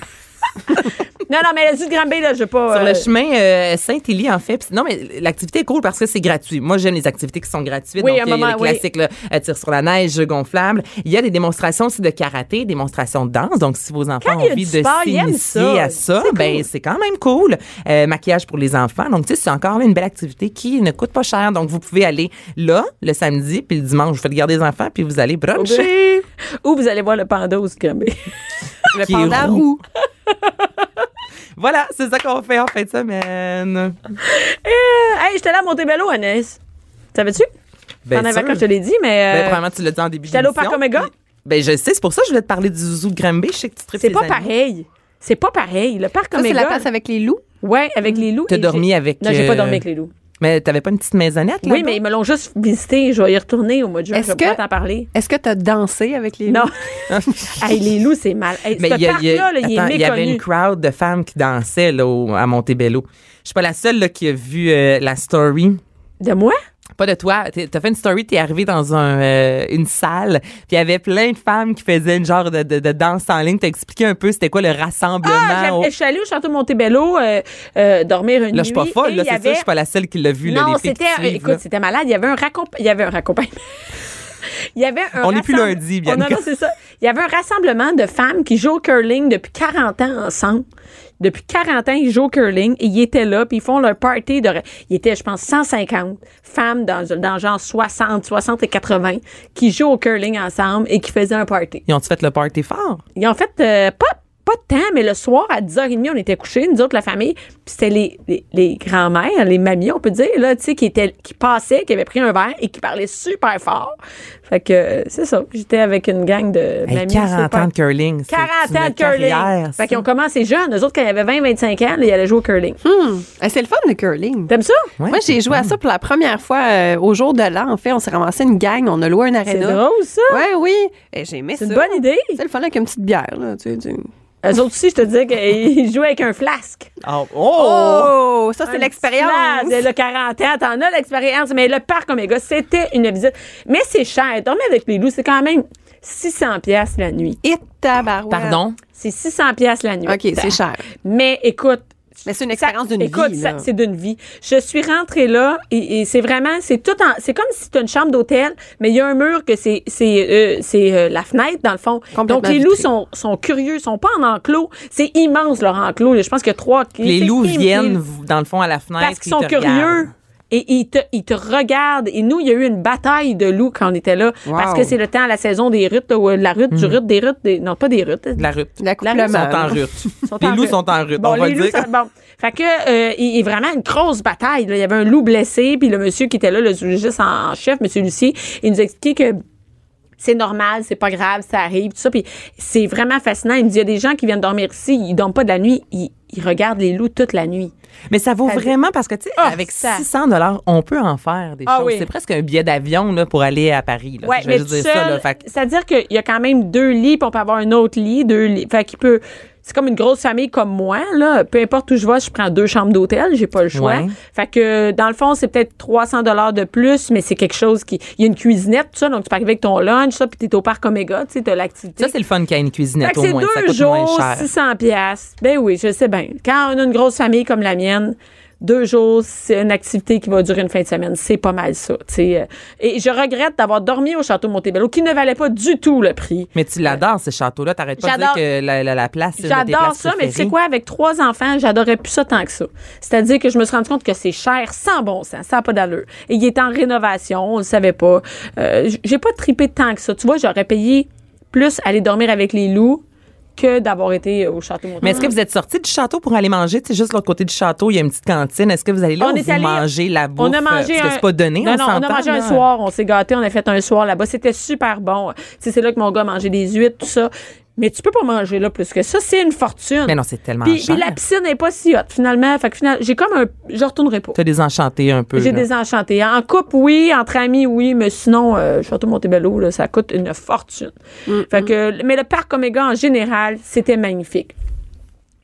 Non, non, mais le de Granby, là, je vais pas... Sur euh, le chemin euh, Saint-Élie, en fait. Non, mais l'activité est cool parce que c'est gratuit. Moi, j'aime les activités qui sont gratuites. Oui, Donc, un il y a oui. classiques, là, euh, tir sur la neige, jeux gonflables. Il y a des démonstrations aussi de karaté, démonstrations de danse. Donc, si vos enfants Quand ont envie de s'initier à ça, C'est ben c'est quand même cool. Euh, maquillage pour les enfants. Donc, tu sais, c'est encore là une belle activité qui ne coûte pas cher. Donc, vous pouvez aller là, le samedi, puis le dimanche, vous faites garder les enfants, puis vous allez bruncher. Où vous allez voir le panda au Granby. Le panda roux. roux. Voilà, c'est ça qu'on fait en fin de semaine. Euh, hey, j'étais là à Montebello, Annès. Savais-tu? Ben, T'en avais sûr. quand je te l'ai dit, mais... Ben, euh, probablement, tu l'as dit en début j'étais allée au. Parc Omega. Ben, je sais, c'est pour ça que je voulais te parler du zoo de Granby. Je sais que tu tripes c'est pas animaux. pareil. C'est pas pareil. Le parc Ça, c'est Omega... la place avec les loups? Ouais, avec les loups. T'as dormi avec, Non, j'ai pas euh, dormi avec les loups. Mais t'avais pas une petite maisonnette, là? Oui, mais ils me l'ont juste visité. Je vais y retourner au mois de juin. Est-ce Je vais que- pouvoir t'en parler. Est-ce que t'as dansé avec les loups? Non. hey, les loups, c'est mal. Hey, Mais ce il y, a- il y a- parc-là, là, il attends, est il y avait une crowd de femmes qui dansaient là, au- à Montebello. Je suis pas la seule là, qui a vu euh, la story. De moi? Pas de toi. T'as fait une story, t'es arrivé dans un, euh, une salle, puis il y avait plein de femmes qui faisaient une genre de, de, de danse en ligne. T'as expliqué un peu c'était quoi le rassemblement. Ah, au- je suis allée au Château Montebello euh, euh, dormir une Là, je suis pas nuit. folle, là, c'est avait- ça. Je suis pas la seule qui l'a vu. là, Non, c'était. suivent, Écoute, là. c'était malade. Il y avait un raccompagnement. Il y avait un raccompagnement. Il y avait un On n'est plus lundi, Oh, non, non, c'est ça. Il y avait un rassemblement de femmes qui jouent au curling depuis 40 ans ensemble. Depuis 40 ans, ils jouent au curling et ils étaient là, puis ils font leur party de. Il était, je pense, 150 femmes dans, dans genre 60, 60 et 80 qui jouent au curling ensemble et qui faisaient un party. Ils ont fait le party fort? Ils ont fait euh, pas pas de temps, mais le soir, à 10h30, on était couchés, nous autres, la famille, puis c'était les, les, les grands-mères, les mamies, on peut dire, là, tu sais, qui, étaient, qui passaient, qui avaient pris un verre et qui parlaient super fort. Fait que, c'est ça. J'étais avec une gang de Hey, mamies. 40 super- ans de curling. c'est 40 une ans de curling. carrière, fait ça. qu'ils ont commencé jeunes. Eux autres, quand ils avaient 20, 25 ans, là, ils allaient jouer au curling. Eh, C'est le fun, le curling. T'aimes ça? Ouais, Moi, j'ai c'est joué à ça pour la première fois euh, au jour de l'an. En fait, on s'est ramassé une gang, on a loué un C'est aréna. drôle, ça. Ouais, oui. Et j'ai aimé C'est ça. une bonne idée. C'est le fun avec une petite bière, là. Tu sais, tu- Eux autres aussi, je te disais qu'ils jouaient avec un flasque. Oh! Oh! Ça, c'est l'expérience. Le 40 ans, t'en as l'expérience. Mais le parc Omega, c'était une visite. Mais c'est cher. Dormir avec les loups, c'est quand même 600 pièces la nuit. Et tabarouette. Pardon? C'est 600 pièces la nuit. OK, c'est cher. Mais écoute, Mais c'est une expérience d'une écoute, vie, ça- là. c'est d'une vie. Je suis rentrée là et, et c'est vraiment, c'est tout en, c'est comme si tu une chambre d'hôtel, mais il y a un mur que c'est, c'est, euh, c'est euh, la fenêtre dans le fond. Donc les loups sont, sont curieux, ils sont pas en enclos. C'est immense leur enclos. Je pense qu'il y a trois. Les loups viennent, dans le fond, à la fenêtre. parce qu'ils ils sont curieux. regardent. Et ils te, ils te regardent. Et nous, il y a eu une bataille de loups quand on était là. Wow. Parce que c'est le temps, la saison des rutes, là, ou la rute, du rute, des rutes, des, non, pas des rutes. La rute. L'accouplement. Ils sont en rute. sont les en loups rute. sont en rute, Bon, on va les le loups, dire. ça- bon. Fait que, euh, il il y a vraiment une grosse bataille. là. Il y avait un loup blessé, puis le monsieur qui était là, le zoologiste en chef, monsieur Lucier, il nous a expliqué que c'est normal, c'est pas grave, ça arrive, tout ça. Puis c'est vraiment fascinant. Il me dit, il y a des gens qui viennent dormir ici, ils dorment pas de la nuit, ils, ils regardent les loups toute la nuit. Mais ça vaut vraiment parce que, tu sais, Ah, avec ça- 600 dollars, on peut en faire des Ah choses. oui. C'est presque un billet d'avion là, pour aller à Paris. Là. Ouais, Je vais juste dire ça. Là, fait que- c'est-à-dire qu'il y a quand même deux lits, puis on peut avoir un autre lit, deux lits. Fait qu'il peut. C'est comme une grosse famille comme moi, là. Peu importe où je vais, je prends deux chambres d'hôtel, j'ai pas le choix. Ouais. Fait que, dans le fond, c'est peut-être 300 dollars de plus, mais c'est quelque chose qui. Il y a une cuisinette, tout ça, donc tu peux arriver avec ton lunch, ça, puis t'es au parc Omega, tu sais, t'as l'activité. ça, c'est le fun qu'il y ait une Fait cuisinette que au c'est moins. Ça deux coûte jours, moins cher. 600 pièces. Ben oui, je sais bien. Quand on a une grosse famille comme la mienne, deux jours, c'est une activité qui va durer une fin de semaine. C'est pas mal ça. Euh, Et je regrette d'avoir dormi au château Montebello, qui ne valait pas du tout le prix. Mais tu l'adores, ce château-là. T'arrêtes pas de dire que la, la- la place, J'adore ça, mais tu sais quoi, avec trois enfants, j'adorais plus ça tant que ça. C'est-à-dire que je me suis rendu compte que c'est cher, sans bon sens, ça n'a pas d'allure. Et il est en rénovation, on le savait pas. Euh, J'ai pas tripé tant que ça. Tu vois, j'aurais payé plus aller dormir avec les loups que d'avoir été au château. Mais est-ce que vous êtes sorti du château pour aller manger? Sais, juste l'autre côté du château, il y a une petite cantine. Est-ce que vous allez là On ou est vous allé- mangez la bouffe? On a mangé Parce que un... c'est pas donné, Non, on non, on a mangé un soir. On s'est gâtés. On a fait un soir là-bas. C'était super bon. C'est là que mon gars mangeait des huîtres, tout ça. Mais tu peux pas manger là plus que ça. C'est une fortune. Mais non, c'est tellement Puis, cher. puis la piscine n'est pas si haute, finalement. Fait que finalement, j'ai comme un... Je retournerai pas. T'as désenchanté un peu. J'ai désenchanté. En couple, oui. Entre amis, oui. Mais sinon, euh, Château Montebello, là, ça coûte une fortune. Fait que, mais le parc Omega, en général, c'était magnifique.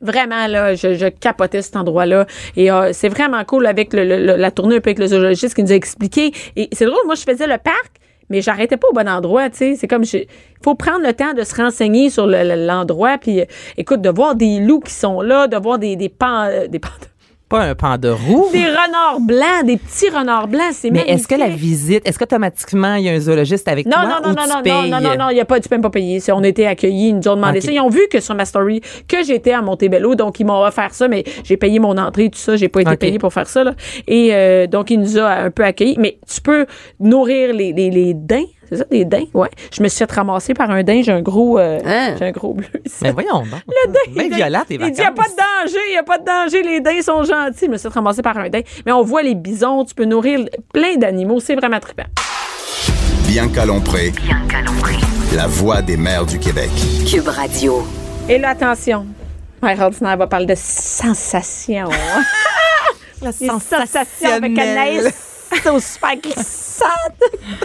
Vraiment, là, je, je capotais cet endroit-là. Et euh, c'est vraiment cool avec le- la tournée un peu avec le zoologiste qui nous a expliqué. Et c'est drôle, moi, je faisais le parc, mais j'arrêtais pas au bon endroit, tu sais. C'est comme, il faut prendre le temps de se renseigner sur le- le- l'endroit. Puis, euh, écoute, de voir des loups qui sont là, de voir des, des euh, des Pas un pan de roue. des renards blancs, des petits renards blancs, c'est Mais est-ce que la visite, est-ce qu'automatiquement il y a un zoologiste avec Non, toi non, ou non, non, tu non, non, payes? non, non, non, il y a pas, tu peux même pas payer. Si on était accueillis, ils nous ont demandé ça. Ils ont vu que sur ma story que j'étais à Montebello, donc ils m'ont offert ça, mais j'ai payé mon entrée, tout ça, j'ai pas été payé pour faire ça, là. Et, euh, donc, il nous a un peu accueillis. Mais tu peux nourrir les, les, les daims. C'est ça, des daims? Ouais. Je me suis fait ramasser par un daim. J'ai un gros, euh, Hein? j'ai un gros bleu ici. Mais voyons donc. Le daim, Bien il dit- violent, tes Il vacances. dit, il n'y a pas de danger, il n'y a pas de danger, les daims sont gentils. Je me suis fait ramasser par un daim. Mais on voit les bisons, tu peux nourrir plein d'animaux, c'est vraiment trippant. Bianca Lompré, la voix des mères du Québec. Cube Radio. Et là, attention, Mère Ordinaire va parler de sensations. La Les sensations avec Anaïs. C'est super glissante.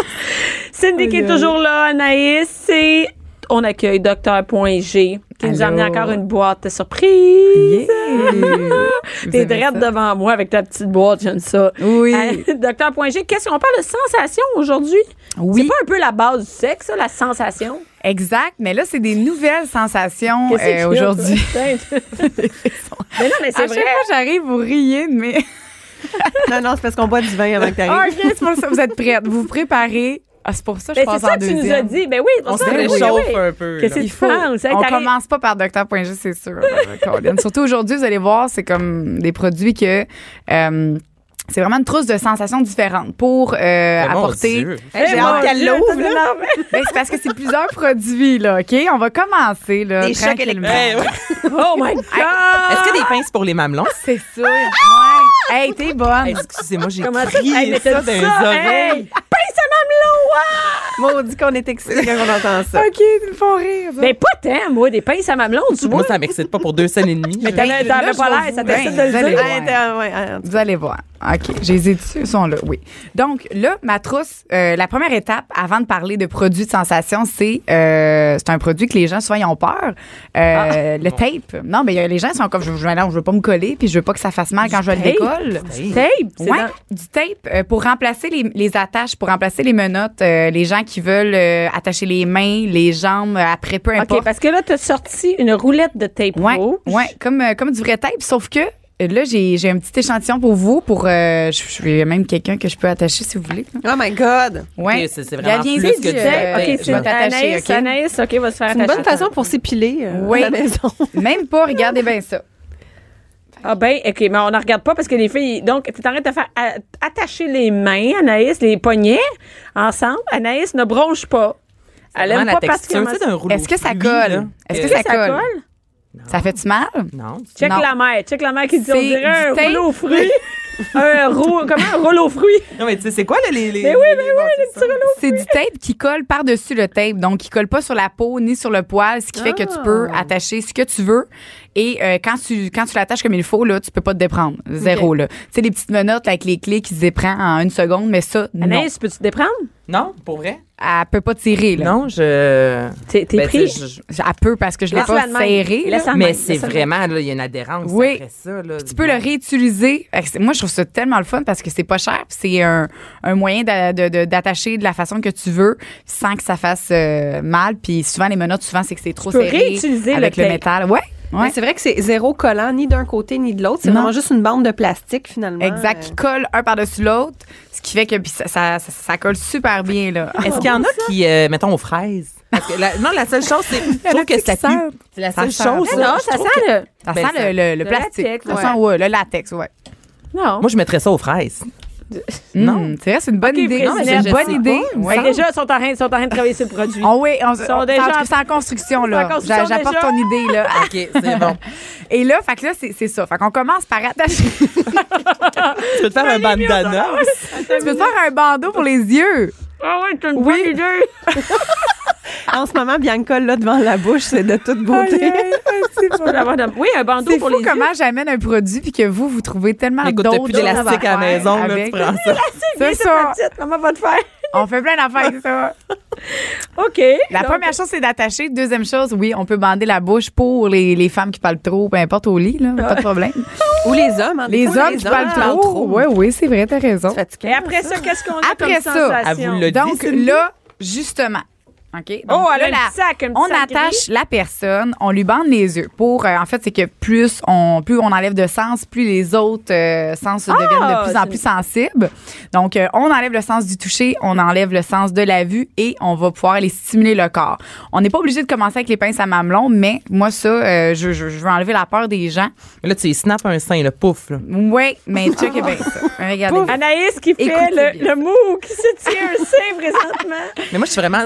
Cindy qui est toujours là, Anaïs. Et on accueille Docteur.g qui nous a amené encore une boîte de surprise. T'es drette devant moi avec ta petite boîte, j'aime ça. Oui. Euh, Docteur.g, qu'est-ce qu'on parle de sensation aujourd'hui? Oui. C'est pas un peu la base du sexe, ça, la sensation? Exact, mais là, c'est des nouvelles sensations euh, aujourd'hui. mais non, mais À c'est chaque vrai. fois, j'arrive, vous riez, mais. Non, non, c'est parce qu'on boit du vin avant que tu Ah. OK, c'est pour ça. Vous êtes prêtes. Vous vous préparez Ah, c'est pour ça que Ben, je c'est ça en que tu nous deuxième. as dit. Ben oui, c'est pour On se ça, ben oui, réchauffe oui. un peu. Qu'est-ce là. que Il tu faut. penses? Hey, on t'arrives- commence pas par Docteur.g, c'est sûr. Colin. Surtout aujourd'hui, vous allez voir, c'est comme des produits que. euh, c'est vraiment une trousse de sensations différentes pour euh, Ben, apporter. J'ai hâte qu'elle l'ouvre, là. Ben, c'est parce que c'est plusieurs produits, là, OK? On va commencer, là. Des chocs tranquillement. Eh, ouais. Oh my God! Est-ce que des pinces pour les mamelons? C'est ça. Ouais. Hey, t'es bonne. Hey, Excusez-moi, j'ai crié mais ça dans dit les oreilles. Pince à mamelon! Maudit qu'on est excité quand on entend ça. OK, ils me font rire. ça. Ben, pas tant, moi, des pinces à mamelon, tu vois. Moi, ça m'excite pas pour deux scènes et demie. Mais t'avais pas l'air, ça t'excite ben, de le dire. Vous allez voir. OK. J'ai les ils sont là, oui. Donc, là, ma trousse, euh, la première étape avant de parler de produits de sensation, c'est euh, c'est un produit que les gens, souvent, ils ont peur. Euh, le tape. Non, mais les gens sont comme, je, je, non, je veux pas me coller, puis je veux pas que ça fasse mal quand je à tape? l'école. Tape, c'est Ouais, dans- du tape pour remplacer les, les attaches, pour remplacer les menottes, les gens qui veulent attacher les mains, les jambes, après, peu importe. OK, parce que là, t'as sorti une roulette de tape Ouais, rouge. ouais, comme, comme du vrai tape, sauf que là, j'ai j'ai un petit échantillon pour vous. Pour, euh, je je vais même quelqu'un que je peux attacher si vous voulez. là. Oh my God! Ouais. Ok, c'est- c'est vraiment plus que du euh. OK, je c'est vais t'attacher, Anaïs, OK? Anaïs, OK, va se faire C'est une bonne façon pour s'épiler euh, Oui. à la maison. Même pas, regardez bien ça. Ah ben, OK, mais on ne regarde pas parce que les filles... Donc, tu t'arrêtes de faire a- attacher les mains, Anaïs, les poignets, ensemble. Anaïs ne bronche pas. Elle aime la pas d'un rouleau Est-ce que ça colle? Est-ce que que- ça colle? Ça fait-tu mal? Non. Check Non. la mère. Check la mère qui dit, on dirait un rouleau aux fruits. un roux, comment un rouleau aux fruits? Non, mais tu sais, c'est quoi, là, les. les Mais oui, mais les- oui, les c'est petits rouleaux. C'est du tape qui colle par-dessus le tape. Donc, qui colle pas sur la peau ni sur le poil, ce qui fait que tu peux attacher ce que tu veux. Et euh, quand tu quand tu l'attaches comme il faut, là, tu peux pas te déprendre. Zéro, là. Tu sais, les petites menottes avec les clés qui se déprennent en une seconde, mais ça, non. Anaïs, peux-tu te déprendre? Non, pour vrai? Elle peut pas tirer, là. Non, je. T'es Ben, pris? je- je- Elle peut parce que je l'ai pas serré. Mais c'est vraiment, là, il y a une adhérence Oui. après ça. Là, Tu peux le réutiliser. Moi, je trouve ça tellement le fun parce que c'est pas cher. C'est un, un moyen d'a- de- de- d'attacher de la façon que tu veux sans que ça fasse euh, mal. Puis souvent, les menottes, souvent, c'est que c'est trop Tu peux serré réutiliser avec le le, métal. Ouais, ouais. C'est vrai que c'est zéro collant ni d'un côté ni de l'autre. C'est vraiment juste une bande de plastique finalement. Exact, qui colle un par-dessus l'autre, ce qui fait que puis ça, ça, ça- ça colle super bien. Là. Est-ce qu'il y en a qui, euh, mettons, aux fraises? Parce que la- non, la seule chose, c'est. Je trouve que ça pue. C'est la seule chose. Là. Non, ça sent le... Ça Ben, sent le, le- le le plastique. latex, Ça sent, ouais, le latex, ouais. Non. Moi, je mettrais ça aux fraises. Non. Hmm, c'est vrai, c'est une bonne idée. non, mais c'est une bonne idée. Déjà, ils sont en train, ils sont en train de travailler sur le produit. Oh oui, on, sont on- déjà- en tout cas, c'est en construction, là. J'apporte déjà. ton idée, là. OK, c'est bon. Et là, fait que là, c'est c'est ça. Fait qu'on commence par attacher. tu peux te faire un bandana. tu peux te faire un bandeau pour les yeux. Ah ouais, t'as une Oui. bonne idée. En ce moment, Bianca là devant la bouche, c'est de toute beauté. Oui, un bandeau C'est pour fou les comment yeux. j'amène un produit puis que vous, vous trouvez tellement Écoute, d'autres plus d'élastique à la maison, là, tu avec. prends ça. C'est ça. Petite, Maman va te faire. On fait plein d'affaires avec ça. OK. La Donc, première chose, c'est d'attacher. Deuxième chose, oui, on peut bander la bouche pour les, les femmes qui parlent trop, peu importe au lit, là, pas de problème. Ou les hommes. hein, des Les fois, hommes qui parlent trop. Oui, oui, c'est vrai, t'as raison. Et après ça, qu'est-ce qu'on a Après comme ça, sensation? vous l'a dit, Donc là, justement, OK? Donc, Oh, elle a là, un la- petit sac, un petit on sac attache la personne, on lui bande les yeux. Pour, euh, en fait, c'est que plus on, plus on enlève de sens, plus les autres euh, sens deviennent de plus en plus sensibles. Donc, euh, on enlève le sens du toucher, on enlève le sens de la vue et on va pouvoir aller stimuler le corps. On n'est pas obligé de commencer avec les pinces à mamelon, mais moi, ça, euh, je, je, je veux enlever la peur des gens. Mais Là, tu y snaps un sein, le pouf. Là. Oui, mais check bien ça. Regardez. bien. Anaïs qui fait Écoutez le, bien. le mou qui se tient un sein présentement. Mais moi, je suis vraiment.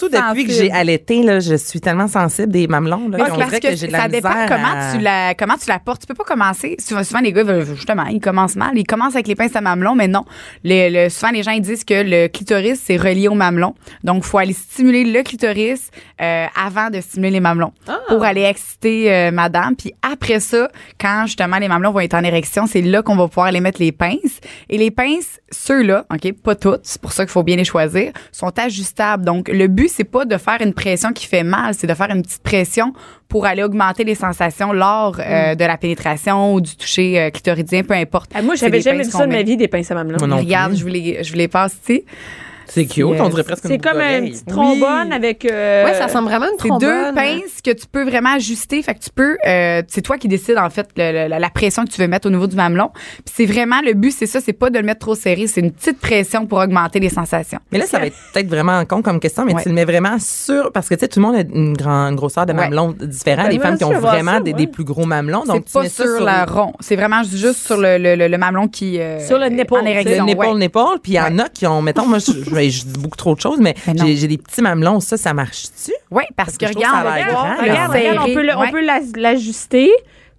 Surtout depuis que j'ai allaité, là, je suis tellement sensible des mamelons. Là, parce dirait que, que j'ai de la ça dépend comment à- tu la comment tu la portes. Tu peux pas commencer. Souvent, souvent, les gars justement ils commencent mal. Ils commencent avec les pinces à mamelon, mais non. Le, le- souvent les gens ils disent que le clitoris c'est relié au mamelon. Donc faut aller stimuler le clitoris euh, avant de stimuler les mamelons pour aller exciter euh, madame. Puis après ça, quand justement les mamelons vont être en érection, c'est là qu'on va pouvoir aller mettre les pinces. Et les pinces, ceux-là, ok, pas toutes, c'est pour ça qu'il faut bien les choisir, sont ajustables. Donc le but c'est pas de faire une pression qui fait mal, c'est de faire une petite pression pour aller augmenter les sensations lors euh, de la pénétration ou du toucher euh, clitoridien, peu importe. Ah, moi, j'avais jamais vu ça de ma vie, des pinces à mamelon. Regarde, plus. je vous les, je vous les passe ici. C'est cute, on dirait presque C'est une comme d'oreille. petite trombone avec. euh, Ouais, ça ressemble vraiment à une C'est trombone. deux pinces que tu peux vraiment ajuster. Fait que tu peux, euh, c'est toi qui décides en fait le- le- la, la pression que tu veux mettre au niveau du mamelon. Puis c'est vraiment le but, c'est ça, c'est pas de le mettre trop serré, c'est une petite pression pour augmenter les sensations. Mais là, ça va être peut-être vraiment con comme question, mais Ouais. tu le mets vraiment sur. Parce que, tu sais, tout le monde a une, grande, une grosseur de Ouais. mamelon différente. Ben, les femmes qui ont vraiment ça, des, ouais. des plus gros mamelons. Donc, C'est tu pas mets sur, la rond, c'est vraiment juste sur le, le, le, le mamelon qui euh, Sur le nipple, en Le érection. ouais. nipple. Puis il y en a qui ont, mettons, moi, je, je, je dis beaucoup trop de choses, mais j'ai des petits mamelons. Ça, ça marche-tu? Oui, parce, Parce que que regarde, ça a l'air regarde, Regarde, on peut, Ouais.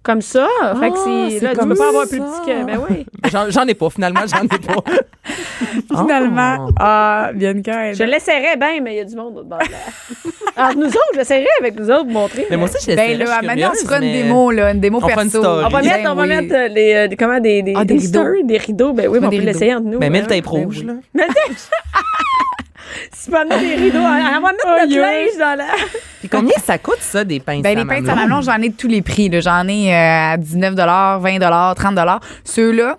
Comme ça. fait que Ah, c'est. c'est Là, tu peux pas avoir plus petit que. Ben oui. J'en j'en ai pas, finalement, j'en ai pas. Finalement, Oh. ah, Bianca, elle- Je l'essaierais bien, mais il y a du monde au bord de Alors, nous autres, j'essaierais avec nous autres montrer. Mais moi aussi, je Ben là, maintenant, on se fera une mais- démo, là, une démo On fera une perso. story. on va Ben mettre, on va oui. mettre euh, les, euh, des- comment, des, des, Ah, des des rideaux. des rideaux. Ben oui, mais on peut l'essayer entre nous. Ben, mets le tape rouge, là. Si tu peux amener des rideaux, on va mettre notre linge dans la. Puis combien ça coûte, ça, des pinces Ben, à les pinces à mamelon, j'en ai de tous les prix. là. J'en ai euh, à 19 20 30 Ceux-là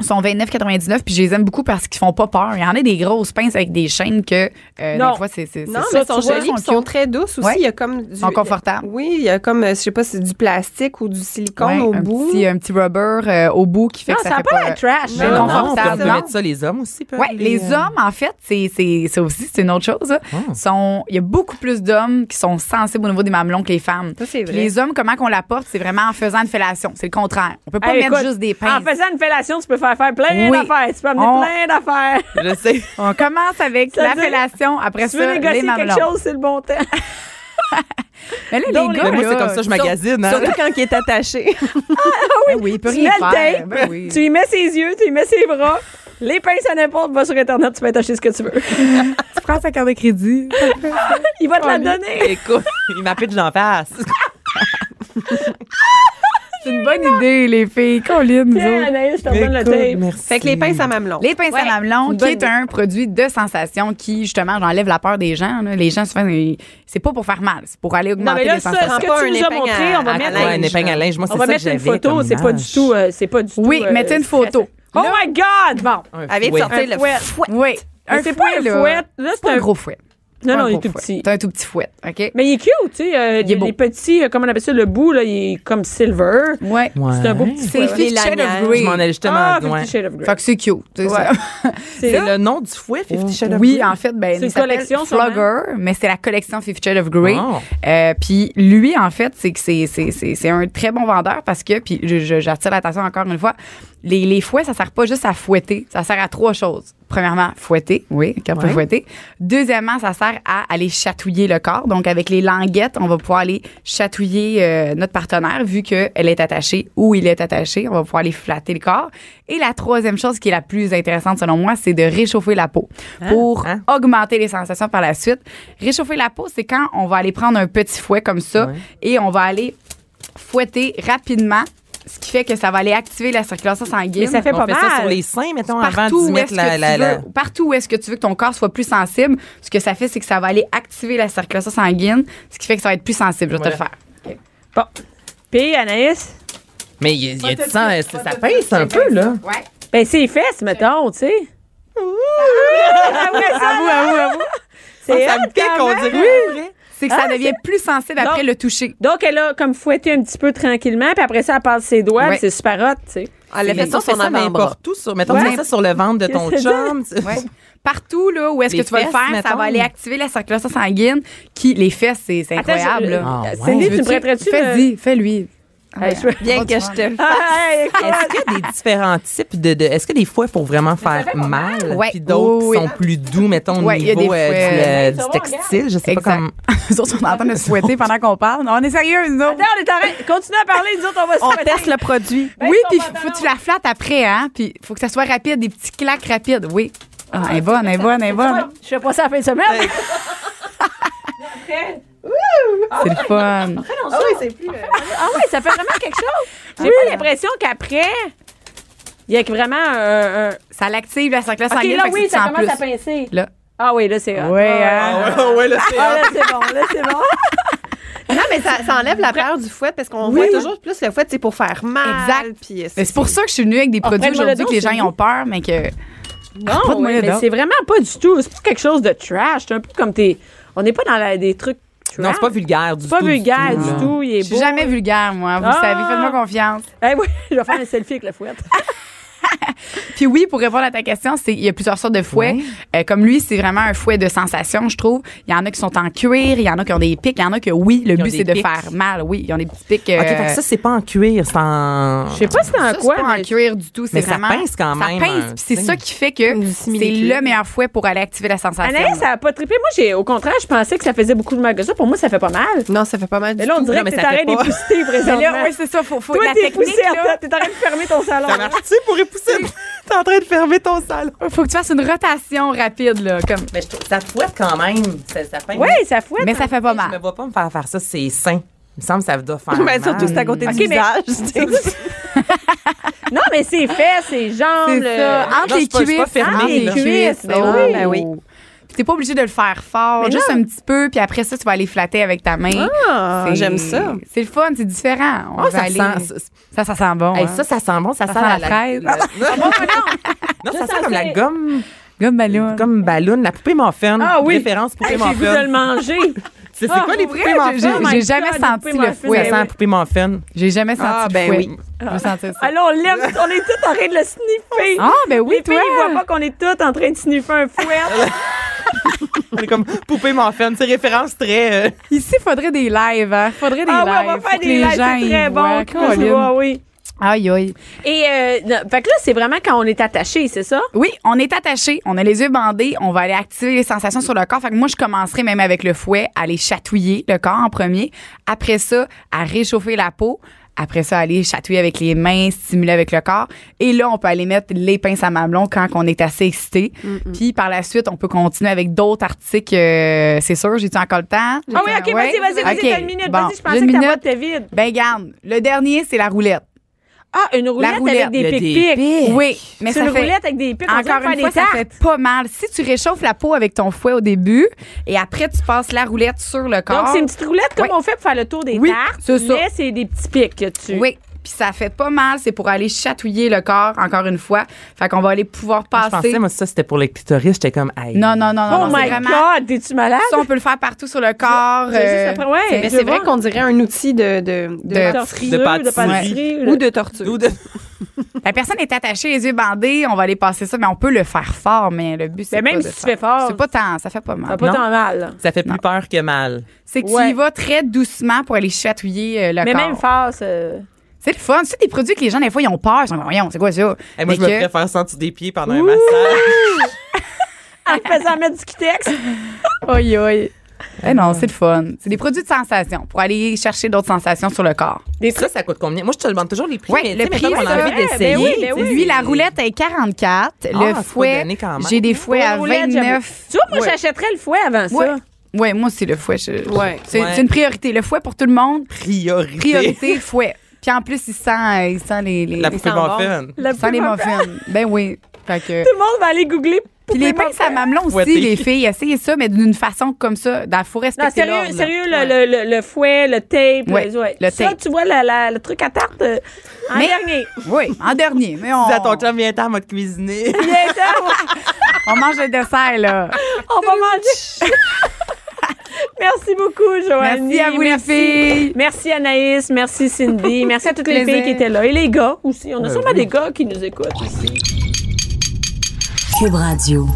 sont 29,99 puis je les aime beaucoup parce qu'ils font pas peur. Il y en a des grosses pinces avec des chaînes que euh, Non. des fois c'est c'est Non, mais ça, elles sont jolies, sont puis sont très douces aussi. Ouais. Il y a comme du, sont confortables. Oui, il y a comme, je sais pas, c'est du plastique ou du silicone Ouais, au un bout. petit un petit rubber euh, au bout qui fait Non, que ça ça n'a fait pas pas l'air trash. Non, là. non, on confortable, peut, on peut ça, les hommes aussi. peuvent Ouais, les euh, hommes, en fait, c'est c'est ça aussi, c'est une autre chose. là. Sont, il y a beaucoup plus d'hommes qui sont sensibles au niveau des mamelons que les femmes. Ça, vrai. les hommes, comment qu'on l'apporte, c'est vraiment en faisant une fellation. C'est le contraire. On peut pas mettre juste des En pinces. faisant une fellation, tu peux faire faire plein Oui. d'affaires. Tu peux amener On- plein d'affaires. Je sais. On commence avec Ça la veut dire- fellation, après tu veux ça, négocier quelque chose, c'est le bon temps. Mais là, Donc, les gars, Mais moi, c'est comme ça, je magasine. hein. Surtout quand il est attaché. Ben oui, il peut Tu rien mets le faire. tape, Ben oui. Tu y mets ses yeux, tu y mets ses bras. Les pinces à n'importe, va sur Internet, tu peux acheter ce que tu veux. Tu prends sa carte de crédit. Il va te la donner. Écoute, il m'a pitch d'en face. C'est une bonne idée, les filles. Colline, Tiens. Anaïs, je te redonne le tape. merci. fait que les pinces à mamelon. Les pinces Ouais, à mamelon, qui est un produit de sensation qui, justement, j'enlève la peur des gens. là. Les gens, souvent, ils- c'est pas pour faire mal, c'est pour aller Non, augmenter mais là, les ça, sensations. ce que tu nous as montré, à- on va mettre. Ouais, une épingle à linge. Moi, On c'est va ça mettre que une photo, comme c'est pas du tout, euh, c'est pas du tout. Oui, euh, mettez une photo. Oh my God! Bon. Fouet. sortir Un le fouet. fouet? Oui. Un c'est pas fouet, un fouet. C'est pas un un gros fouet. Non, Pas non, un il est tout fouet. petit. C'est un tout petit fouet, OK? Mais il est cute, tu sais. euh, Il est beau. les petits, euh, comment on appelle ça, le bout, là, il est comme silver. Ouais. C'est un beau petit C'est fouet. Fifty Shades of. Grey. Je m'en justement. Ah, ouais. Fifty Shades of Grey. Fait que c'est cute. c'est Ouais. C'est le nom du fouet, Fifty Shades of Oui, Grey? en fait, ben, C'est collection. Flogger, mais c'est la collection Fifty Shades of Grey. Oh. Euh, puis lui, en fait, c'est que c'est, c'est, c'est, c'est un très bon vendeur parce que, puis j'attire l'attention encore une fois, les, les fouets, ça sert pas juste à fouetter, ça sert à trois choses. Premièrement, fouetter, oui, qu'on peut Ouais. fouetter. Deuxièmement, ça sert à aller chatouiller le corps. Donc, avec les languettes, on va pouvoir aller chatouiller euh, notre partenaire vu qu'elle est attachée ou il est attaché. On va pouvoir aller flatter le corps. Et la troisième chose qui est la plus intéressante selon moi, c'est de réchauffer la peau pour Hein? augmenter les sensations par la suite. Réchauffer la peau, c'est quand on va aller prendre un petit fouet comme ça Ouais. et on va aller fouetter rapidement, ce qui fait que ça va aller activer la circulation sanguine. Mais ça fait On pas fait mal. ça sur les seins, mettons, avant Partout d'y mettre la... la, la- veux, partout où est-ce que tu veux que ton corps soit plus sensible, ce que ça fait, c'est que ça va aller activer la circulation sanguine, ce qui fait que ça va être plus sensible. Je vais te le faire. Bon. Puis, Anaïs, Mais il y a, y a du sang, ça ça pince un peu, là. Ouais. ben, ses fesses, mettons, tu sais. Avoue, avoue, avoue, avoue. C'est Ça me pique, quand on même. dirait. C'est que Ah, ça devient plus sensible après le toucher. Donc, elle a comme fouetté un petit peu tranquillement, puis après ça, elle passe ses doigts, Ouais. c'est super hot, tu sais. Elle a fait ça sur n'importe où. Sur, mettons, Ouais. tu ça sur le ventre de ton chum. Ouais. Partout là où est-ce que tu vas le faire, ça va aller activer la circulation sanguine. Qui les fesses, c'est c'est Attends, incroyable. je- là. Ah, ouais. Cindy, tu me prêterais-tu le- Fais-y, fais-lui. Hey, je- Bien que je te le fasse. Ah, écoute. Est-ce qu'il y a des différents types de. de- Est-ce que des fois, il faut vraiment faire mal? Ouais. Puis d'autres Oui, qui oui. sont plus doux, mettons, au Ouais, niveau des euh, fouets. du, le- du textile? Je sais Exact. pas comment. Nous autres, on est en train de se souhaiter pendant qu'on parle. Non, on est sérieux, nous autres. Attends, on est en train- Continue à parler, nous autres, on va se On teste le produit. Ben, oui, puis faut que tu la flattes après, hein. Puis faut que ça soit rapide, des petits claques rapides. Oui. Ah, elle est bonne, elle est bonne, elle est bonne. Je fais pas ça à la fin de semaine. C'est le fun. Ah oui, c'est plus. Ah oui, ça fait vraiment quelque chose. J'ai pas l'impression qu'après, il y a que vraiment un... Ça l'active, la circulation OK, sanguine. là, oui, ça commence à pincer. Là. Ah oui, là, c'est. Ouais, Ah, hein. ouais, là, c'est. Ah, là, c'est bon, là, c'est bon. Non, mais ça, ça enlève la peur du fouet parce qu'on voit toujours plus le fouet, c'est pour faire mal. Exact. Puis euh, c'est pour ça que je suis venue avec des Ah, produits aujourd'hui que les gens ont peur, mais que Non, ouais, mais c'est vraiment pas du tout. C'est pas quelque chose de trash. C'est un peu comme t'es. On n'est pas dans la- des trucs trash. Non, c'est pas vulgaire du C'est pas tout. vulgaire du du tout, là. Il est Je suis beau. jamais vulgaire, moi. Vous Ah! savez, faites-moi confiance. Eh oui, je vais faire un selfie avec la fouette. Puis oui, pour répondre à ta question, c'est il y a plusieurs sortes de fouets. Ouais. Euh, comme lui, c'est vraiment un fouet de sensation, je trouve. Il y en a qui sont en cuir, il y en a qui ont des pics, il y en a que oui, le Ils but c'est de faire mal. Oui, ils ont des petits pics. euh, OK, fait que ça, c'est pas en cuir, c'est en. Je sais pas si c'est en ça, quoi. c'est pas en cuir du tout, c'est Mais ça vraiment pince quand même, Ça pince, euh, puis c'est ça qui fait que c'est le meilleur fouet pour aller activer la sensation. Anaïs, ça a pas trippé. Moi, j'ai, au contraire, je pensais que ça faisait beaucoup de mal que ça. Pour moi, ça fait pas mal. Non, ça fait pas mal du Mais là, on dirait Non, que mais t'es ça en fait train d'épousseter présentement. oui, c'est ça, faut, faut Toi, la t'es technique poussé, là, t'es en train de fermer ton salon. Pour épousser? T'es en train de fermer ton salon. faut que tu fasses une rotation rapide là, comme Mais je trouve ça fouette quand même. Ça, ça pince. Oui, ça fouette. mais ça fait pas Je me mal. vois pas me faire faire ça, c'est sain. Il me semble que ça doit faire Mais mal. surtout, c'est à côté du mais- visage. Non, mais c'est fait, c'est jambes. C'est ça. Entre les cuisses, entre les cuisses. Ben oui. Ben t'es pas obligé de le faire fort, Mais juste non. un petit peu, puis après ça, tu vas aller flatter avec ta main. Ah, j'aime ça. C'est le fun, c'est différent. On Oh, va ça, aller- sent, ça, ça, sent bon. hey, hein. ça, ça sent bon. Ça, Ça sent sent la, fraise. la- non, ça sent comme la gomme, Gomme ballon. comme ballon, la poupée muffin. Ah oui. Référence poupée Hey, J'ai goût de le manger. C'est Ah, quoi les poupées vrai, muffin? j'ai- jamais God, senti le fouet. muffins. Ça sent la poupée muffin. J'ai jamais senti Ah, le ben fouet. oui. Sentir ça. Alors, on l'aime, on est tous en train de le sniffer. Ah, ben oui, Les toi. ils voient pas qu'on est tous en train de sniffer un fouet. On est comme poupée muffin. C'est référence très. euh, Ici, il faudrait des lives. Hein? faudrait des ah lives. oui, on va faire des lives, c'est très bon. oui. Aïe, aïe. Et, euh, non, fait que là, c'est vraiment quand on est attaché, c'est ça? Oui, on est attaché, on a les yeux bandés, on va aller activer les sensations sur le corps. Fait que moi, je commencerai même avec le fouet, à aller chatouiller le corps en premier. Après ça, à réchauffer la peau. Après ça, aller chatouiller avec les mains, stimuler avec le corps. Et là, on peut aller mettre les pinces à mamelon quand on est assez excité. Puis par la suite, on peut continuer avec d'autres articles. euh, c'est sûr, j'ai-tu encore le temps? Ah oui, OK, vas-y, vas-y, vas-y, t'as une minute. Vas-y, je pensais que ta boîte était vide. Ben, garde, le dernier, c'est la roulette. Ah, une roulette, roulette, avec des pics-pics. Oui, mais C'est ça une fait... roulette avec des pics. Encore une fois, ça fait pas mal. Si tu réchauffes la peau avec ton fouet au début et après tu passes la roulette sur le corps. Donc, c'est une petite roulette comme Oui. on fait pour faire le tour des Oui, tartes, c'est ça. mais c'est des petits pics que tu... Oui. Puis ça fait pas mal, c'est pour aller chatouiller le corps, encore une fois. Fait qu'on va aller pouvoir Je passer. pensais, moi, ça, c'était pour les clitoris. J'étais comme, aïe. non, non, non, non, Oh non, my vraiment. God, t'es-tu malade? Ça, on peut le faire partout sur le corps. Euh, ouais, Mais je c'est vrai qu'on dirait un outil de, de, de, De- torture de pâtisserie. ou de torture. Ou de- La personne est attachée, les yeux bandés, on va aller passer ça, mais on peut le faire fort, mais le but, c'est Mais même pas de si tu faire- fais fort, C'est pas tant, ça fait pas mal. t'as pas Non. tant mal. Ça fait plus Non. peur que mal. C'est que tu Ouais. y vas très doucement pour aller chatouiller euh, le Mais corps. même fort, ça... C'est le fun. C'est des produits que les gens, des fois, ils ont peur. Ils sont comme, voyons, c'est quoi ça? Hey, moi, Mais je me que- en dessous des pieds pendant un massage. En te faisant mettre du Kitex. Oi, oi. Eh non, c'est le fun. C'est des produits de sensation pour aller chercher d'autres sensations sur le corps. Des Ça, ça coûte combien? Moi, je te demande toujours les prix. Ouais, mais le prix, qu'on a envie eh, d'essayer. ben oui, ben oui. Lui, la roulette est 44. Ah, le fouet, j'ai des fouets à Pour la roulette, j'avoue. 29. Tu vois, moi, Ouais. j'achèterais le fouet avant Ouais. ça. Ouais, moi, c'est le fouet. je- Ouais. C'est Ouais. c'est une priorité. Le fouet pour tout le monde, Priorité. priorité, fouet. Puis en plus, il sent, euh, il sent les, les, La il poupée sent bon. muffin. La Il sent les muffins. Ben oui. Fait que... Tout le monde va aller googler. Puis les pinces à mamelon aussi, les filles, essayez ça, mais d'une façon comme ça. Dans, faut Non, respecter sérieux, l'ordre, là. sérieux, le, Ouais. le, le, le fouet, le tape. Ouais, ouais. le ça, tape. tu vois, la, la- le truc à tarte, euh, en Mais- dernier. Oui, en dernier. Mais on, Dis à ton chum, viens t'en, m'a cuisiner. Viens, t'en, on mange le dessert, là. on va manger. Merci beaucoup, Joanne. Merci à vous, les filles. Merci Anaïs, merci Cindy, merci à toutes les filles qui étaient là. Et les gars aussi. On a Ben sûrement oui. des gars qui nous écoutent aussi. Cube Radio.